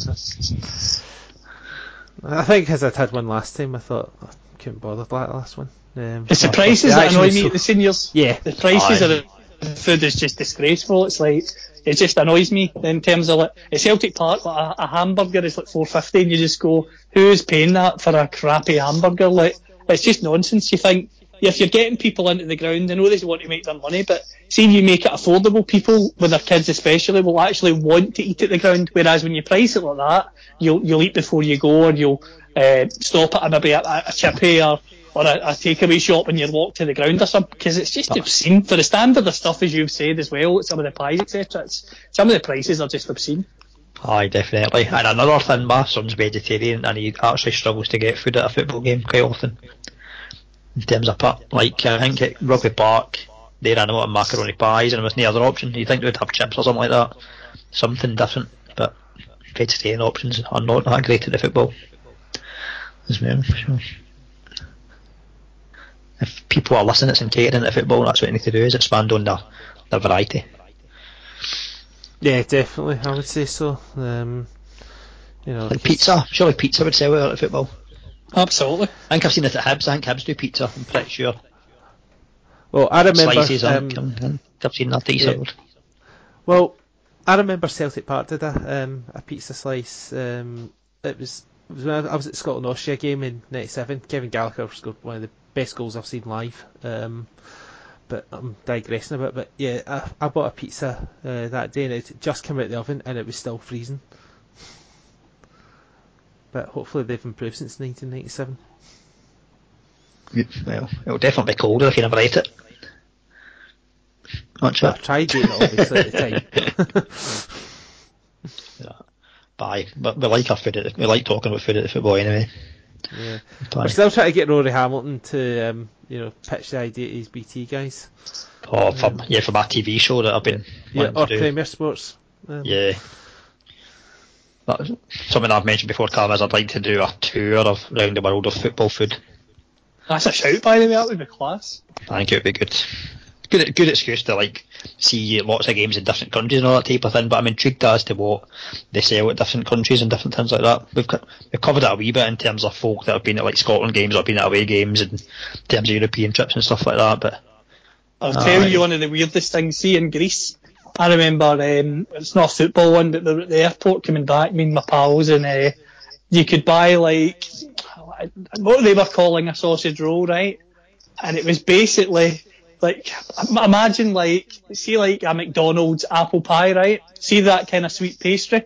I think because I'd had one last time, I thought I couldn't bother with that last one. Um, It's the well, prices the that annoy me so- at the seniors. Yeah, The prices Aye. of the food is just disgraceful. It's like it just annoys me in terms of like at Celtic Park, like a, a hamburger is like four fifty, and you just go, who's paying that for a crappy hamburger? Like it's just nonsense. You think if you're getting people into the ground, I know they want to make their money, but seeing you make it affordable, people with their kids especially will actually want to eat at the ground. Whereas when you price it like that, you'll you'll eat before you go, or you'll uh, stop at maybe a, a chippy or or a, a takeaway shop when you walk to the ground or something, because it's just obscene for the standard of stuff as you've said as well. Some of the pies, etc. Some of the prices are just obscene. Aye, definitely. And another thing, my son's vegetarian and he actually struggles to get food at a football game quite often. In terms of like, I think at Rugby Park, they ran out of macaroni pies and there was no other option. You'd think they would have chips or something like that. Something different, but vegetarian options are not that great at the football. As well, so. If people are listening it's and catering at football, that's what they need to do is expand on the, the variety. yeah, definitely. I would say so. Um, you know, Like pizza, surely pizza would sell well at football. Absolutely. I think I've seen it at Hibs. I think Hibs do pizza. I'm pretty sure. Well, I remember. Slices. I um, think, I think I've seen that yeah. sold. Well, I remember Celtic Park did a um, a pizza slice. Um, it was it was when I was at the Scotland Austria game in '97. Kevin Gallagher scored one of the best goals I've seen live. Um, but I'm digressing a bit. But yeah, I, I bought a pizza uh, that day and it just came out of the oven and it was still freezing. But hopefully they've improved since 1997. Well, it'll definitely be colder if you never ate it. Not sure. I tried eating it obviously at the time. Bye. But we like our food. We like talking about food at the football anyway. Yeah. Bye. We're still trying to get Rory Hamilton to um, you know pitch the idea to his BT guys. Oh, for, yeah, for my TV show that I've been Yeah, wanting or to do. Premier Sports. Um, Yeah. That's something I've mentioned before, Callum, is I'd like to do a tour of round the world of football food. That's a shout, by the way. That would be class. I think it would be good. Good, good excuse to like see lots of games in different countries and all that type of thing. But I'm intrigued as to what they sell at different countries and different things like that. We've got, we've covered it a wee bit in terms of folk that have been at like Scotland games or been at away games and in terms of European trips and stuff like that. But I'll Aye. tell you one of the weirdest things. See in Greece, I remember um, it's not a football one, but the, the airport coming back, me and my pals, and uh, you could buy like what they were calling a sausage roll, right? And it was basically like imagine like see like a McDonald's apple pie, right? See that kind of sweet pastry.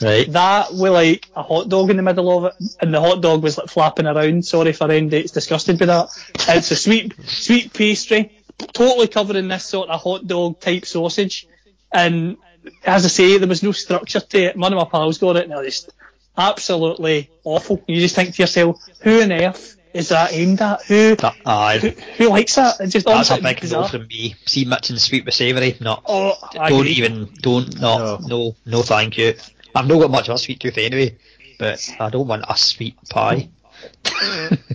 right, That with like a hot dog in the middle of it, and the hot dog was like flapping around. Sorry for anyone that's disgusted with that. It's a sweet, sweet pastry, totally covered in this sort of hot dog type sausage. And as I say, there was no structure to it. One of my pals got it, and it was just absolutely awful. You just think to yourself, who on earth is that aimed at? Who, that, who, aye, who likes that? It's just that's a honestly big no bizarre. from me. See mixing sweet with savoury, no. Oh, don't agree. even, don't, no, no, no, thank you. I've not got much of a sweet tooth anyway, but I don't want a sweet pie.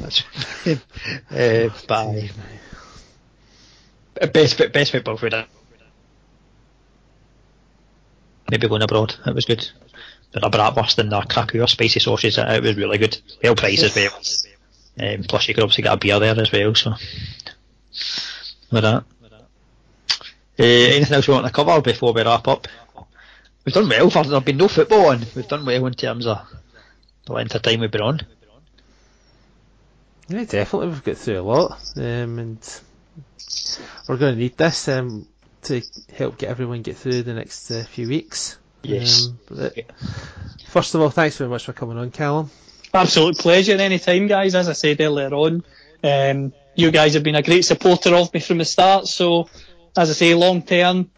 That's uh, bye. Best best football food. Maybe going abroad. That was good. But a bratwurst and a Krakow spicy sausages. uh, It was really good. Well priced as well. Um, plus you could obviously get a beer there as well. So with that. Uh, anything else we want to cover before we wrap up? We've done well for there been no football on. We've done well in terms of the length of time we've been on. Yeah, definitely. We've got through a lot, um, and we're going to need this um, to help get everyone get through the next uh, few weeks. Yes. Um, but, uh, first of all, thanks very much for coming on, Callum. Absolute pleasure anytime, guys. As I said earlier on, um, you guys have been a great supporter of me from the start. So, as I say, long term,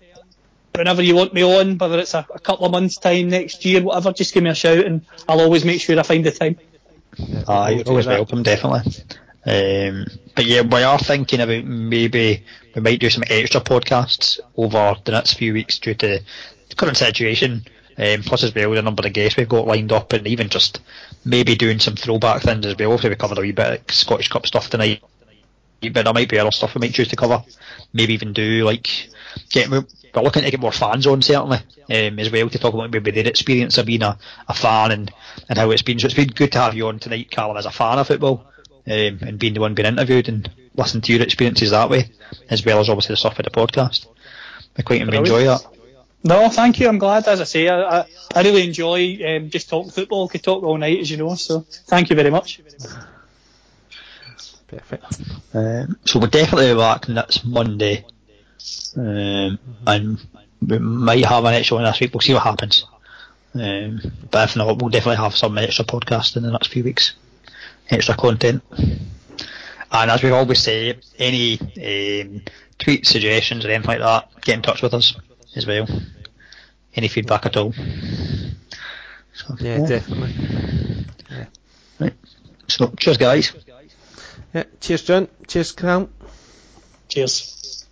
whenever you want me on, whether it's a, a couple of months' time, next year, whatever, just give me a shout and I'll always make sure I find the time. Aye, We'll do always that. welcome, definitely. Um, but yeah, we are thinking about maybe we might do some extra podcasts over the next few weeks due to the current situation. Um, plus as well the number of guests we've got lined up, and even just maybe doing some throwback things as well. If we covered a wee bit of Scottish Cup stuff tonight, but there might be other stuff we might choose to cover. Maybe even do like get we're looking to get more fans on certainly um, as well to talk about maybe their experience of being a, a fan and, and how it's been. So it's been good to have you on tonight, Callum, as a fan of football um, and being the one being interviewed and listening to your experiences that way, as well as obviously the stuff of the podcast. I quite enjoy that. No, thank you. I'm glad. As I say, I, I, I really enjoy um, just talking football. Could talk all night, as you know. So thank you very much. Perfect. Um, so we're definitely back next Monday, um, and we might have an extra one next week. We'll see what happens. Um, but if not, we'll definitely have some extra podcast in the next few weeks, extra content. And as we always say, any um, tweet suggestions or anything like that, get in touch with us as well. Any feedback at all? So, yeah, yeah, definitely. Yeah. Right. So, cheers, guys. Yeah, cheers, John. Cheers, Cam. Cheers.